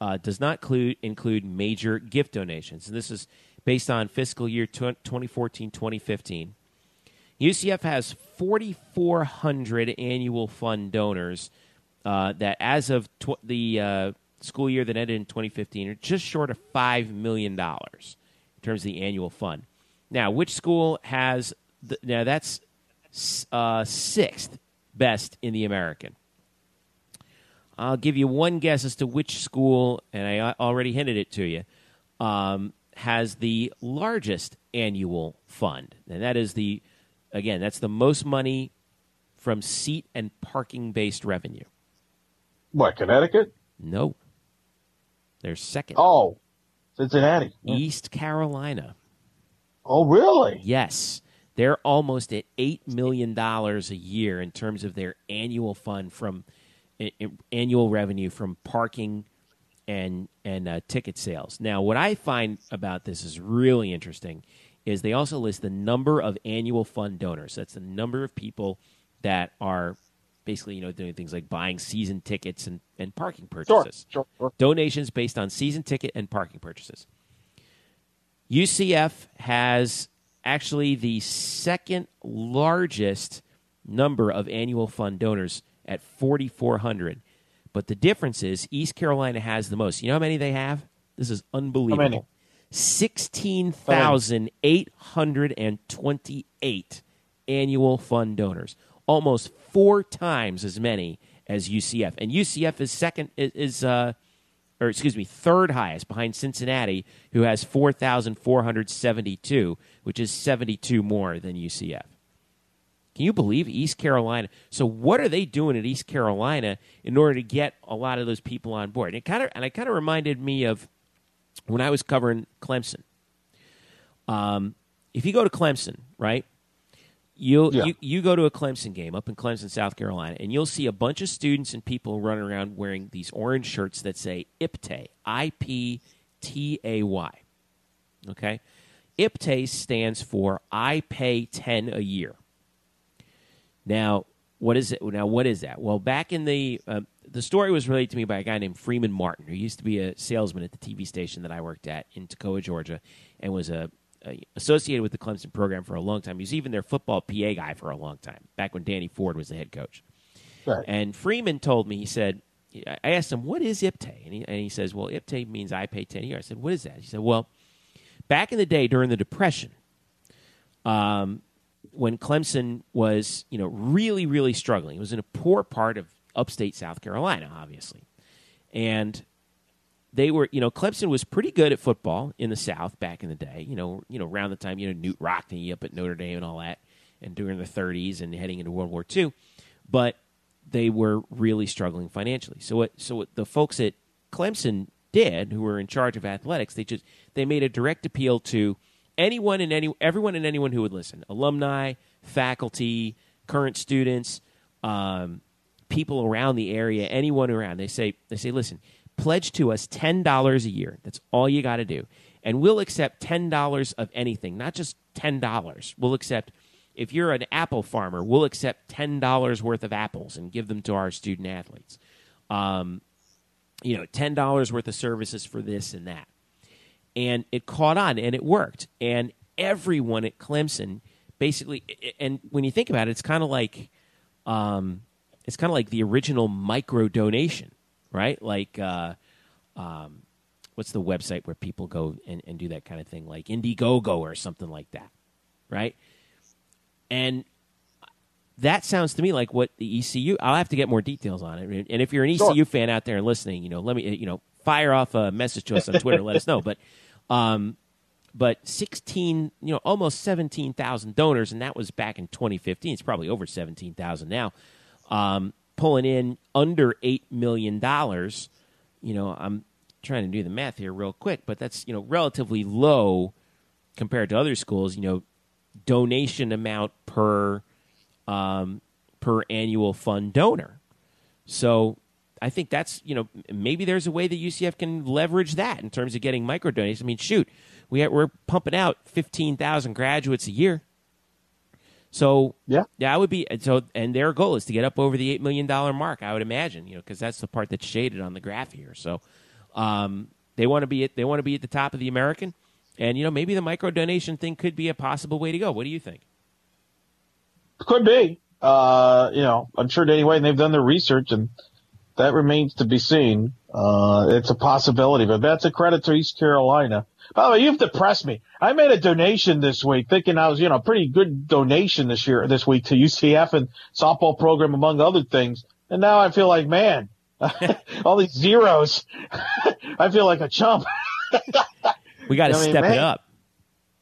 Uh, does not include, include major gift donations. And this is based on fiscal year 2014 2015. UCF has 4,400 annual fund donors uh, that, as of tw- the uh, school year that ended in 2015, are just short of $5 million in terms of the annual fund. Now, which school has, the, now that's uh, sixth best in the American. I'll give you one guess as to which school, and I already hinted it to you, um, has the largest annual fund. And that is the, again, that's the most money from seat and parking based revenue. What, Connecticut? No. They're second. Oh, Cincinnati. East Carolina. Oh, really? Yes. They're almost at $8 million a year in terms of their annual fund from annual revenue from parking and and uh, ticket sales. Now, what I find about this is really interesting is they also list the number of annual fund donors. That's the number of people that are basically you know doing things like buying season tickets and, and parking Sure, purchases. sure, sure. Donations based on season ticket and parking purchases. UCF has actually the second largest number of annual fund donors at 4,400. But the difference is East Carolina has the most. You know how many they have? This is unbelievable. 16,828 annual fund donors. Almost four times as many as UCF. And UCF is second is, uh, or excuse me, third highest behind Cincinnati, who has 4,472, which is 72 more than UCF. Can you believe East Carolina? So, what are they doing at East Carolina in order to get a lot of those people on board? And it kind of, and it kind of reminded me of when I was covering Clemson. Um, if you go to Clemson, right? You'll, Yeah. you you go to a Clemson game up in Clemson, South Carolina, and you'll see a bunch of students and people running around wearing these orange shirts that say IPTAY, I P T A Y. Okay, IPTAY stands for I pay ten a year. Now, what is it? Now, what is that? Well, back in the uh, the story was related to me by a guy named Freeman Martin, who used to be a salesman at the TV station that I worked at in Toccoa, Georgia, and was a, a associated with the Clemson program for a long time. He was even their football PA guy for a long time, back when Danny Ford was the head coach. Right. And Freeman told me, he said, I asked him, what is IPTAY? And he, and he says, well, IPTAY means I pay 10 a year. I said, what is that? He said, well, back in the day during the Depression, um, when Clemson was, you know, really, really struggling, it was in a poor part of upstate South Carolina, obviously. And they were, you know, Clemson was pretty good at football in the South back in the day. You know, you know, around the time you know Knute Rockne up at Notre Dame and all that, and during the 30s and heading into World War II, but they were really struggling financially. So what? So what the folks at Clemson did, who were in charge of athletics, they just they made a direct appeal to anyone and any everyone and anyone who would listen, alumni, faculty, current students. Um, people around the area, anyone around. They say they say, listen, pledge to us ten dollars a year. That's all you got to do, and we'll accept ten dollars of anything, not just ten dollars. We'll accept if you're an apple farmer, we'll accept ten dollars worth of apples and give them to our student athletes. Um, you know, ten dollars worth of services for this and that, and it caught on and it worked, and everyone at Clemson basically. And when you think about it, it's kind of like. Um, it's kind of like the original micro donation, right? Like, uh, um, what's the website where people go and, and do that kind of thing, like Indiegogo or something like that, right? And that sounds to me like what the ECU. I'll have to get more details on it. And if you're an ECU fan out there and listening, you know, let me, you know, fire off a message to us on Twitter. let us know. But, um, but 16, you know, almost 17,000 donors, and that was back in 2015. It's probably over 17,000 now. Um, pulling in under $8 million. You know, I'm trying to do the math here real quick, but that's, you know, relatively low compared to other schools, you know, donation amount per um, per annual fund donor. So I think that's you know maybe there's a way that UCF can leverage that in terms of getting micro donations. I mean, shoot, we we're pumping out fifteen thousand graduates a year. So Yeah. yeah, I would be so, and their goal is to get up over the eight million dollar mark. I would imagine, you know, because that's the part that's shaded on the graph here. So um, they want to be at they want to be at the top of the American, and you know maybe the micro donation thing could be a possible way to go. What do you think? Could be. Uh, you know, I'm sure anyway, and they've done their research, and that remains to be seen. Uh, it's a possibility, but that's a credit to East Carolina. By the way, you've depressed me. I made a donation this week, thinking I was, you know, a pretty good donation this year, this week to UCF and softball program, among other things. And now I feel like, man, all these zeros. I feel like a chump. We got to I mean, step it man. up.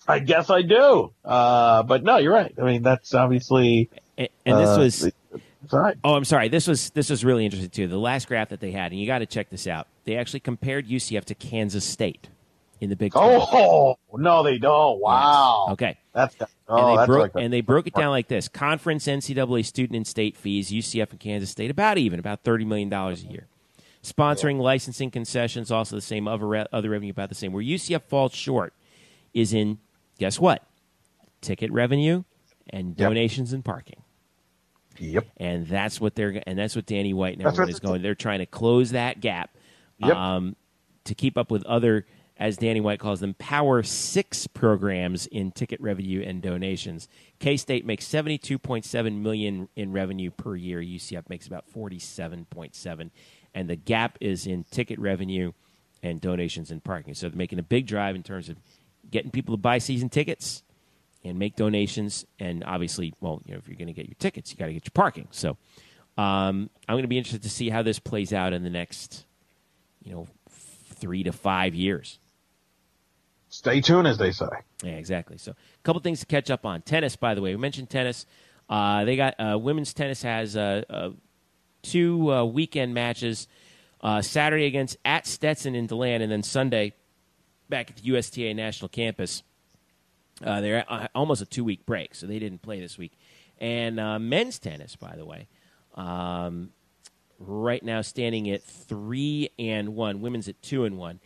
I guess I do. Uh, but no, you're right. I mean, that's obviously, And, and this uh, was right. oh, I'm sorry. This was this was really interesting too. The last graph that they had, and you got to check this out. They actually compared UCF to Kansas State in the Big Ten. Oh, no, they don't. Wow. Okay. That's, oh, and they broke like and they broke it down like this: conference NCAA student and state fees, UCF and Kansas State about even, about thirty million dollars a year. Sponsoring, licensing, concessions, also the same. Other other revenue about the same. Where UCF falls short is in guess what? Ticket revenue and Yep. donations and parking. Yep. and that's what they're and that's what Danny White and That's everyone what is going. They're trying to close that gap Yep. um, to keep up with other, as Danny White calls them, Power Six programs in ticket revenue and donations. K State makes seventy two point seven million in revenue per year. UCF makes about forty seven point seven, and the gap is in ticket revenue and donations and parking. So they're making a big drive in terms of getting people to buy season tickets and make donations. And obviously, well, you know, if you're going to get your tickets, you got to get your parking. So um, I'm going to be interested to see how this plays out in the next, you know, three to five years. Stay tuned, as they say. Yeah, exactly. So, a couple things to catch up on. Tennis, by the way, we mentioned tennis. Uh, they got uh, women's tennis has uh, uh, two uh, weekend matches. Uh, Saturday against at Stetson in Deland, and then Sunday back at the USTA National Campus. They're uh, almost a two week break, so they didn't play this week. And men's tennis, by the way, um, right now standing at three and one. Women's at two and one.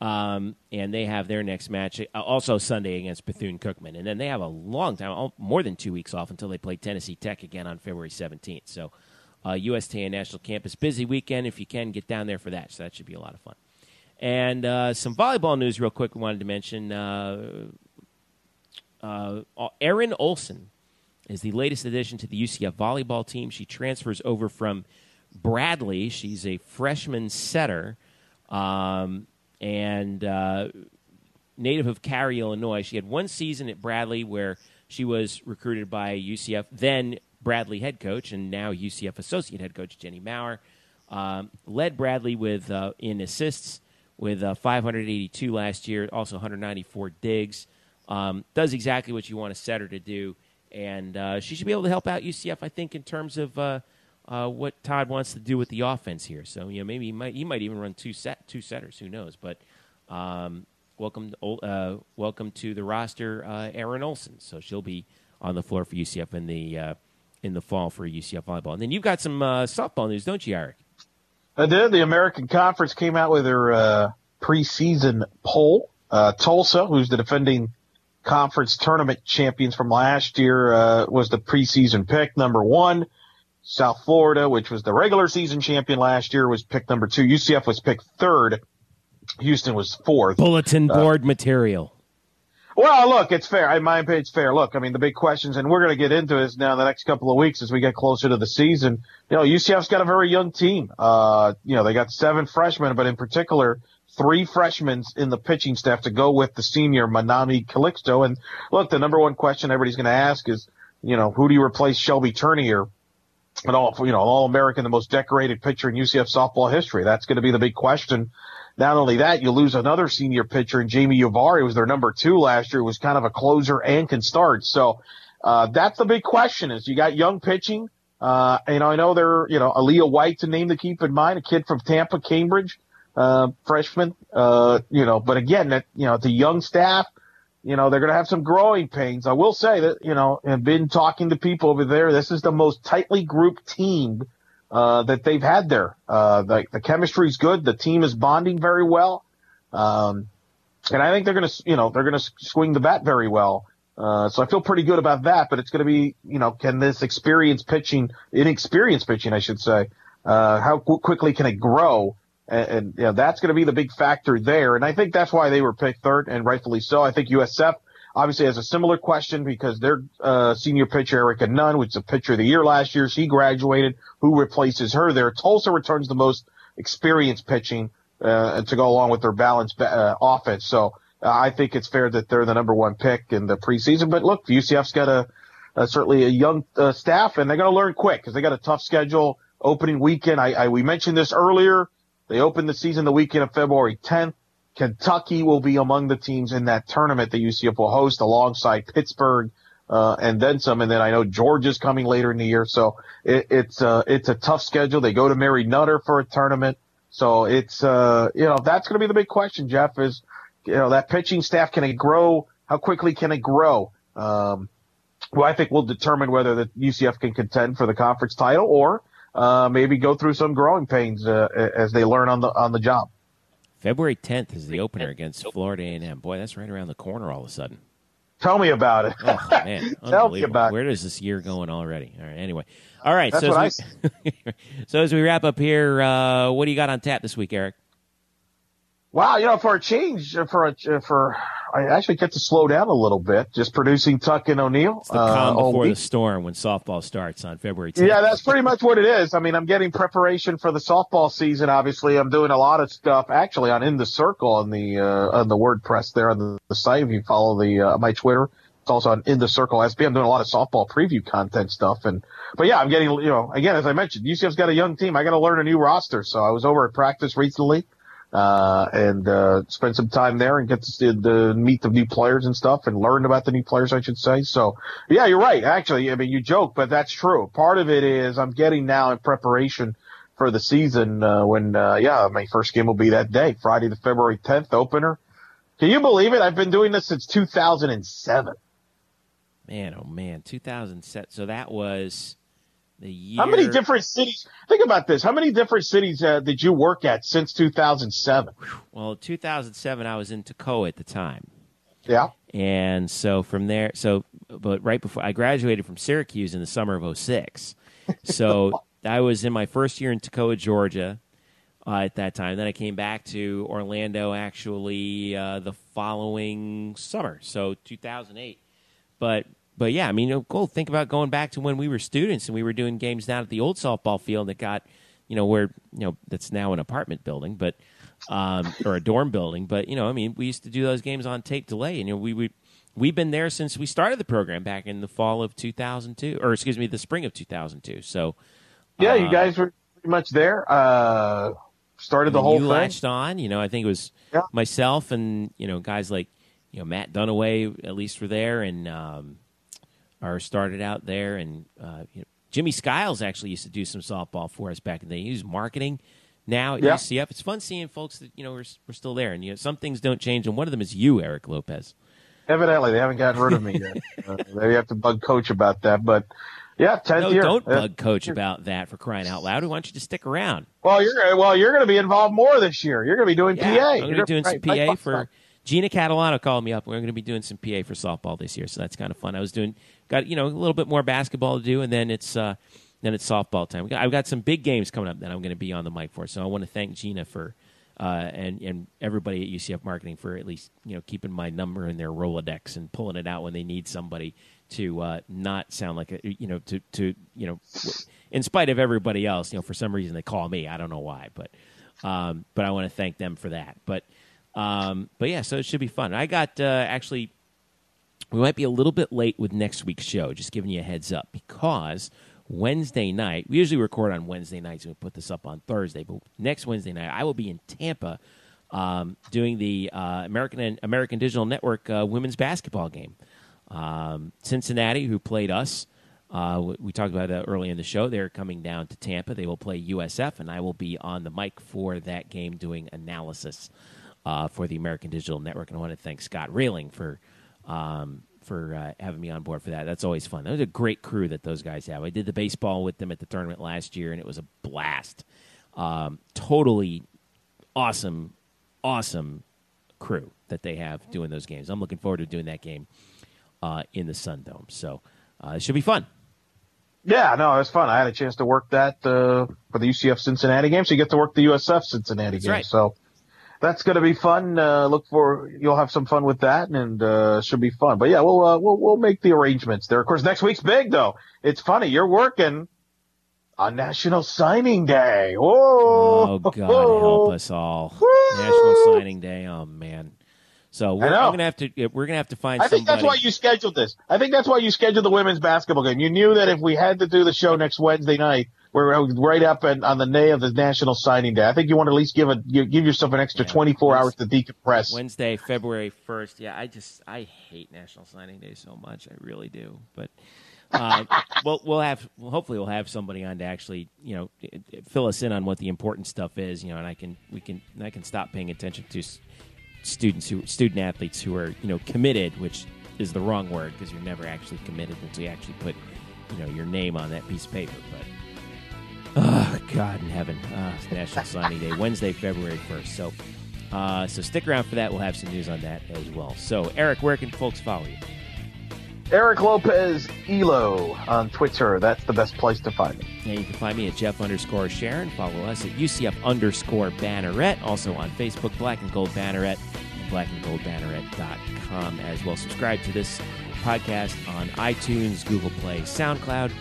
Um, and they have their next match uh, also Sunday against Bethune Cookman, and then they have a long time, more than two weeks off until they play Tennessee Tech again on February seventeenth. So, uh, USTA National Campus. Busy weekend. If you can, get down there for that. So that should be a lot of fun. And uh, some volleyball news, real quick, we wanted to mention. Uh, uh, Erin Olson is the latest addition to the UCF volleyball team. She transfers over from Bradley. She's a freshman setter um, and uh, native of Cary, Illinois. She had one season at Bradley where she was recruited by UCF, then Bradley head coach, and now UCF associate head coach Jenny Maurer. Um, led Bradley with uh, in assists with uh, 582 last year, also 194 digs. Um, does exactly what you want to set her to do, and uh, she should be able to help out UCF. I think in terms of uh, what Todd wants to do with the offense here. So you know maybe he might he might even run two set two setters. Who knows? But um, welcome uh, welcome to the roster, uh, Erin Olson. So she'll be on the floor for UCF in the uh, in the fall for UCF volleyball. And then you've got some uh, softball news, don't you, Eric? I did. The American Conference came out with their uh, preseason poll. Tulsa, who's the defending conference tournament champions from last year, was the preseason pick number one. South Florida, which was the regular season champion last year, was picked number two. UCF was picked third. Houston was fourth. Bulletin uh, board uh, material. Well, look, it's fair. In my opinion, it's fair. Look, I mean, the big questions, and we're going to get into this now in the next couple of weeks as we get closer to the season. You know, UCF's got a very young team. Uh, you know, they got seven freshmen, but in particular, three freshmen in the pitching staff to go with the senior Manami Calixto. And look, the number one question everybody's going to ask is, you know, who do you replace Shelby Turnier an all you know all American, the most decorated pitcher in UCF softball history. That's going to be the big question. Not only that, you lose another senior pitcher in Jamie Uvari, was their number two last year, was kind of a closer and can start. So uh, that's the big question: is you got young pitching. Uh, you know, I know they're you know Aaliyah White's a name to keep in mind, a kid from Tampa, Cambridge, uh, freshman. Uh, you know, but again, that you know, it's a young staff you know, they're going to have some growing pains. I will say that, you know, and been talking to people over there. This is the most tightly grouped team, uh, that they've had there. Uh, the, the chemistry is good. The team is bonding very well. Um, and I think they're going to, you know, they're going to swing the bat very well. Uh, so I feel pretty good about that, but it's going to be, you know, can this experience pitching, inexperienced pitching, I should say, uh, how qu- quickly can it grow? And, and you know, that's going to be the big factor there. And I think that's why they were picked third and rightfully so. I think USF obviously has a similar question because their uh, senior pitcher Erica Nunn, which is a pitcher of the year last year, she graduated. Who replaces her there? Tulsa returns the most experienced pitching uh, to go along with their balanced uh, offense. So uh, I think it's fair that they're the number one pick in the preseason. But look, UCF's got a, certainly a young uh, staff, and they're going to learn quick because they got a tough schedule opening weekend. I, I we mentioned this earlier. They open the season the weekend of February 10th. Kentucky will be among the teams in that tournament that UCF will host alongside Pittsburgh, uh, and then some. And then I know Georgia's coming later in the year. So it, it's, uh, it's a tough schedule. They go to Mary Nutter for a tournament. So it's, uh, you know, that's going to be the big question, Jeff, is, you know, that pitching staff, can it grow? How quickly can it grow? Um, well, I think will determine whether the UCF can contend for the conference title or uh, maybe go through some growing pains uh, as they learn on the on the job. February 10th is the opener against Florida A&M. Boy, that's right around the corner all of a sudden. Tell me about it. oh man, tell me about Where does this year going already? All right. Anyway, all right. That's so, as we, so as we wrap up here, uh, what do you got on tap this week, Eric? Wow, you know, for a change, for a, for I actually get to slow down a little bit, just producing Tuck and O'Neill. It's the calm uh, before the storm when softball starts on February 10th. Yeah, that's pretty much what it is. I mean, I'm getting preparation for the softball season. Obviously, I'm doing a lot of stuff actually on In the Circle on the uh, on the WordPress there on the, the site. If you follow the uh, my Twitter, it's also on In the Circle SB. I'm doing a lot of softball preview content stuff, and but yeah, I'm getting you know again as I mentioned, UCF's got a young team. I got to learn a new roster, so I was over at practice recently uh, and uh, spend some time there and get to, to meet the new players and stuff and learn about the new players, I should say. So, yeah, you're right. Actually, I mean, you joke, but that's true. Part of it is I'm getting now in preparation for the season uh, when, uh, yeah, my first game will be that day, Friday, the February 10th opener. Can you believe it? I've been doing this since 2007. Man, oh man, 2007. So that was the. How many different cities? Think about this. How many different cities uh, did you work at since 2007? Well, 2007, I was in Toccoa at the time. Yeah. And so from there, so, but right before I graduated from Syracuse in the summer of 06. So I was in my first year in Toccoa, Georgia. Uh, at that time, then I came back to Orlando actually uh, the following summer, so 2008. But but yeah, I mean, cool. Think about going back to when we were students and we were doing games down at the old softball field that got, you know, where you know that's now an apartment building, but um, or a dorm building. But you know, I mean, we used to do those games on tape delay, and you know, we we we've been there since we started the program back in the fall of 2002, or excuse me, the spring of 2002. So Yeah, uh, you guys were pretty much there. Uh, started the whole you thing. latched on. You know, I think it was Yeah. myself and you know guys like you know Matt Dunaway at least were there and um, or started out there and uh, you know, Jimmy Skiles actually used to do some softball for us back in the day. He was marketing. Now at Yeah. UCF, it's fun seeing folks that you know we're, we're still there, and you know some things don't change, and one of them is you, Eric Lopez. Evidently, they haven't gotten rid of me yet. uh, maybe have to bug coach about that. But yeah, tenth No, year. don't Uh, bug coach about that for crying out loud. We want you to stick around. Well, you're well. You're going to be involved more this year. You're going to be doing Yeah, PA. I'm You're going to be doing some PA right, for. Gina Catalano called me up. We're going to be doing some PA for softball this year, so that's kind of fun. I was doing got you know a little bit more basketball to do, and then it's uh, then it's softball time. I've got some big games coming up that I'm going to be on the mic for. So I want to thank Gina for uh, and and everybody at UCF marketing for at least you know keeping my number in their Rolodex and pulling it out when they need somebody to uh, not sound like a you know to to you know in spite of everybody else you know for some reason they call me I don't know why but um, but I want to thank them for that but um, but yeah so it should be fun I got uh, actually we might be a little bit late with next week's show just giving you a heads up because Wednesday night we usually record on Wednesday nights and we put this up on Thursday but next Wednesday night I will be in Tampa um, doing the uh, American American Digital Network uh, women's basketball game. Um, Cincinnati, who played us, uh, we, talked about that early in the show. They're coming down to Tampa. They will play USF, and I will be on the mic for that game doing analysis uh, for the American Digital Network. And I want to thank Scott Railing for um, for uh, having me on board for that. That's always fun. That was a great crew that those guys have. I did the baseball with them at the tournament last year, and it was a blast. Um, totally awesome, awesome crew that they have doing those games. I'm looking forward to doing that game uh, in the Sun Dome. So uh, it should be fun. Yeah, no, it was fun. I had a chance to work that uh, for the UCF Cincinnati game, so you get to work the USF Cincinnati That's game. right. So that's going to be fun. Uh, look for you'll have some fun with that, and uh, should be fun. But yeah, we'll uh, we'll we'll make the arrangements there. Of course, next week's big though. It's funny. You're working on National Signing Day. Whoa! Oh God, help us all! National Signing Day. Oh man. So we're, gonna have to. We're gonna have to find. I think that's why you scheduled this. I think that's why you scheduled the women's basketball game. You knew that if we had to do the show next Wednesday night, we're right up and on the day of the National Signing Day. I think you want to at least give a you- give yourself an extra Yeah. 24 hours to decompress. Wednesday, February first. Yeah, I just I hate National Signing Day so much. I really do. But uh, we'll we'll have well, hopefully we'll have somebody on to actually you know fill us in on what the important stuff is. You know, and I can we can and I can stop paying attention to students who student athletes who are you know committed, which is the wrong word because you're never actually committed until you actually put you know your name on that piece of paper. But oh God in heaven, uh, it's National Signing Day, Wednesday, February first. So. Uh, so stick around for that. We'll have some news on that as well. So, Eric, where can folks follow you? Eric Lopez Elo on Twitter. That's the best place to find me. And you can find me at Jeff underscore Sharon. Follow us at UCF underscore Banneret. Also on Facebook, Black and Gold Banneret and blackandgoldbanneret.com as well. Subscribe to this podcast on iTunes, Google Play, SoundCloud,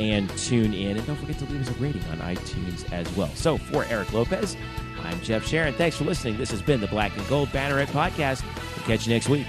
and tune in. And don't forget to leave us a rating on iTunes as well. So for Eric Lopez, I'm Jeff Sharon. Thanks for listening. This has been the Black and Gold Banneret podcast. We'll catch you next week.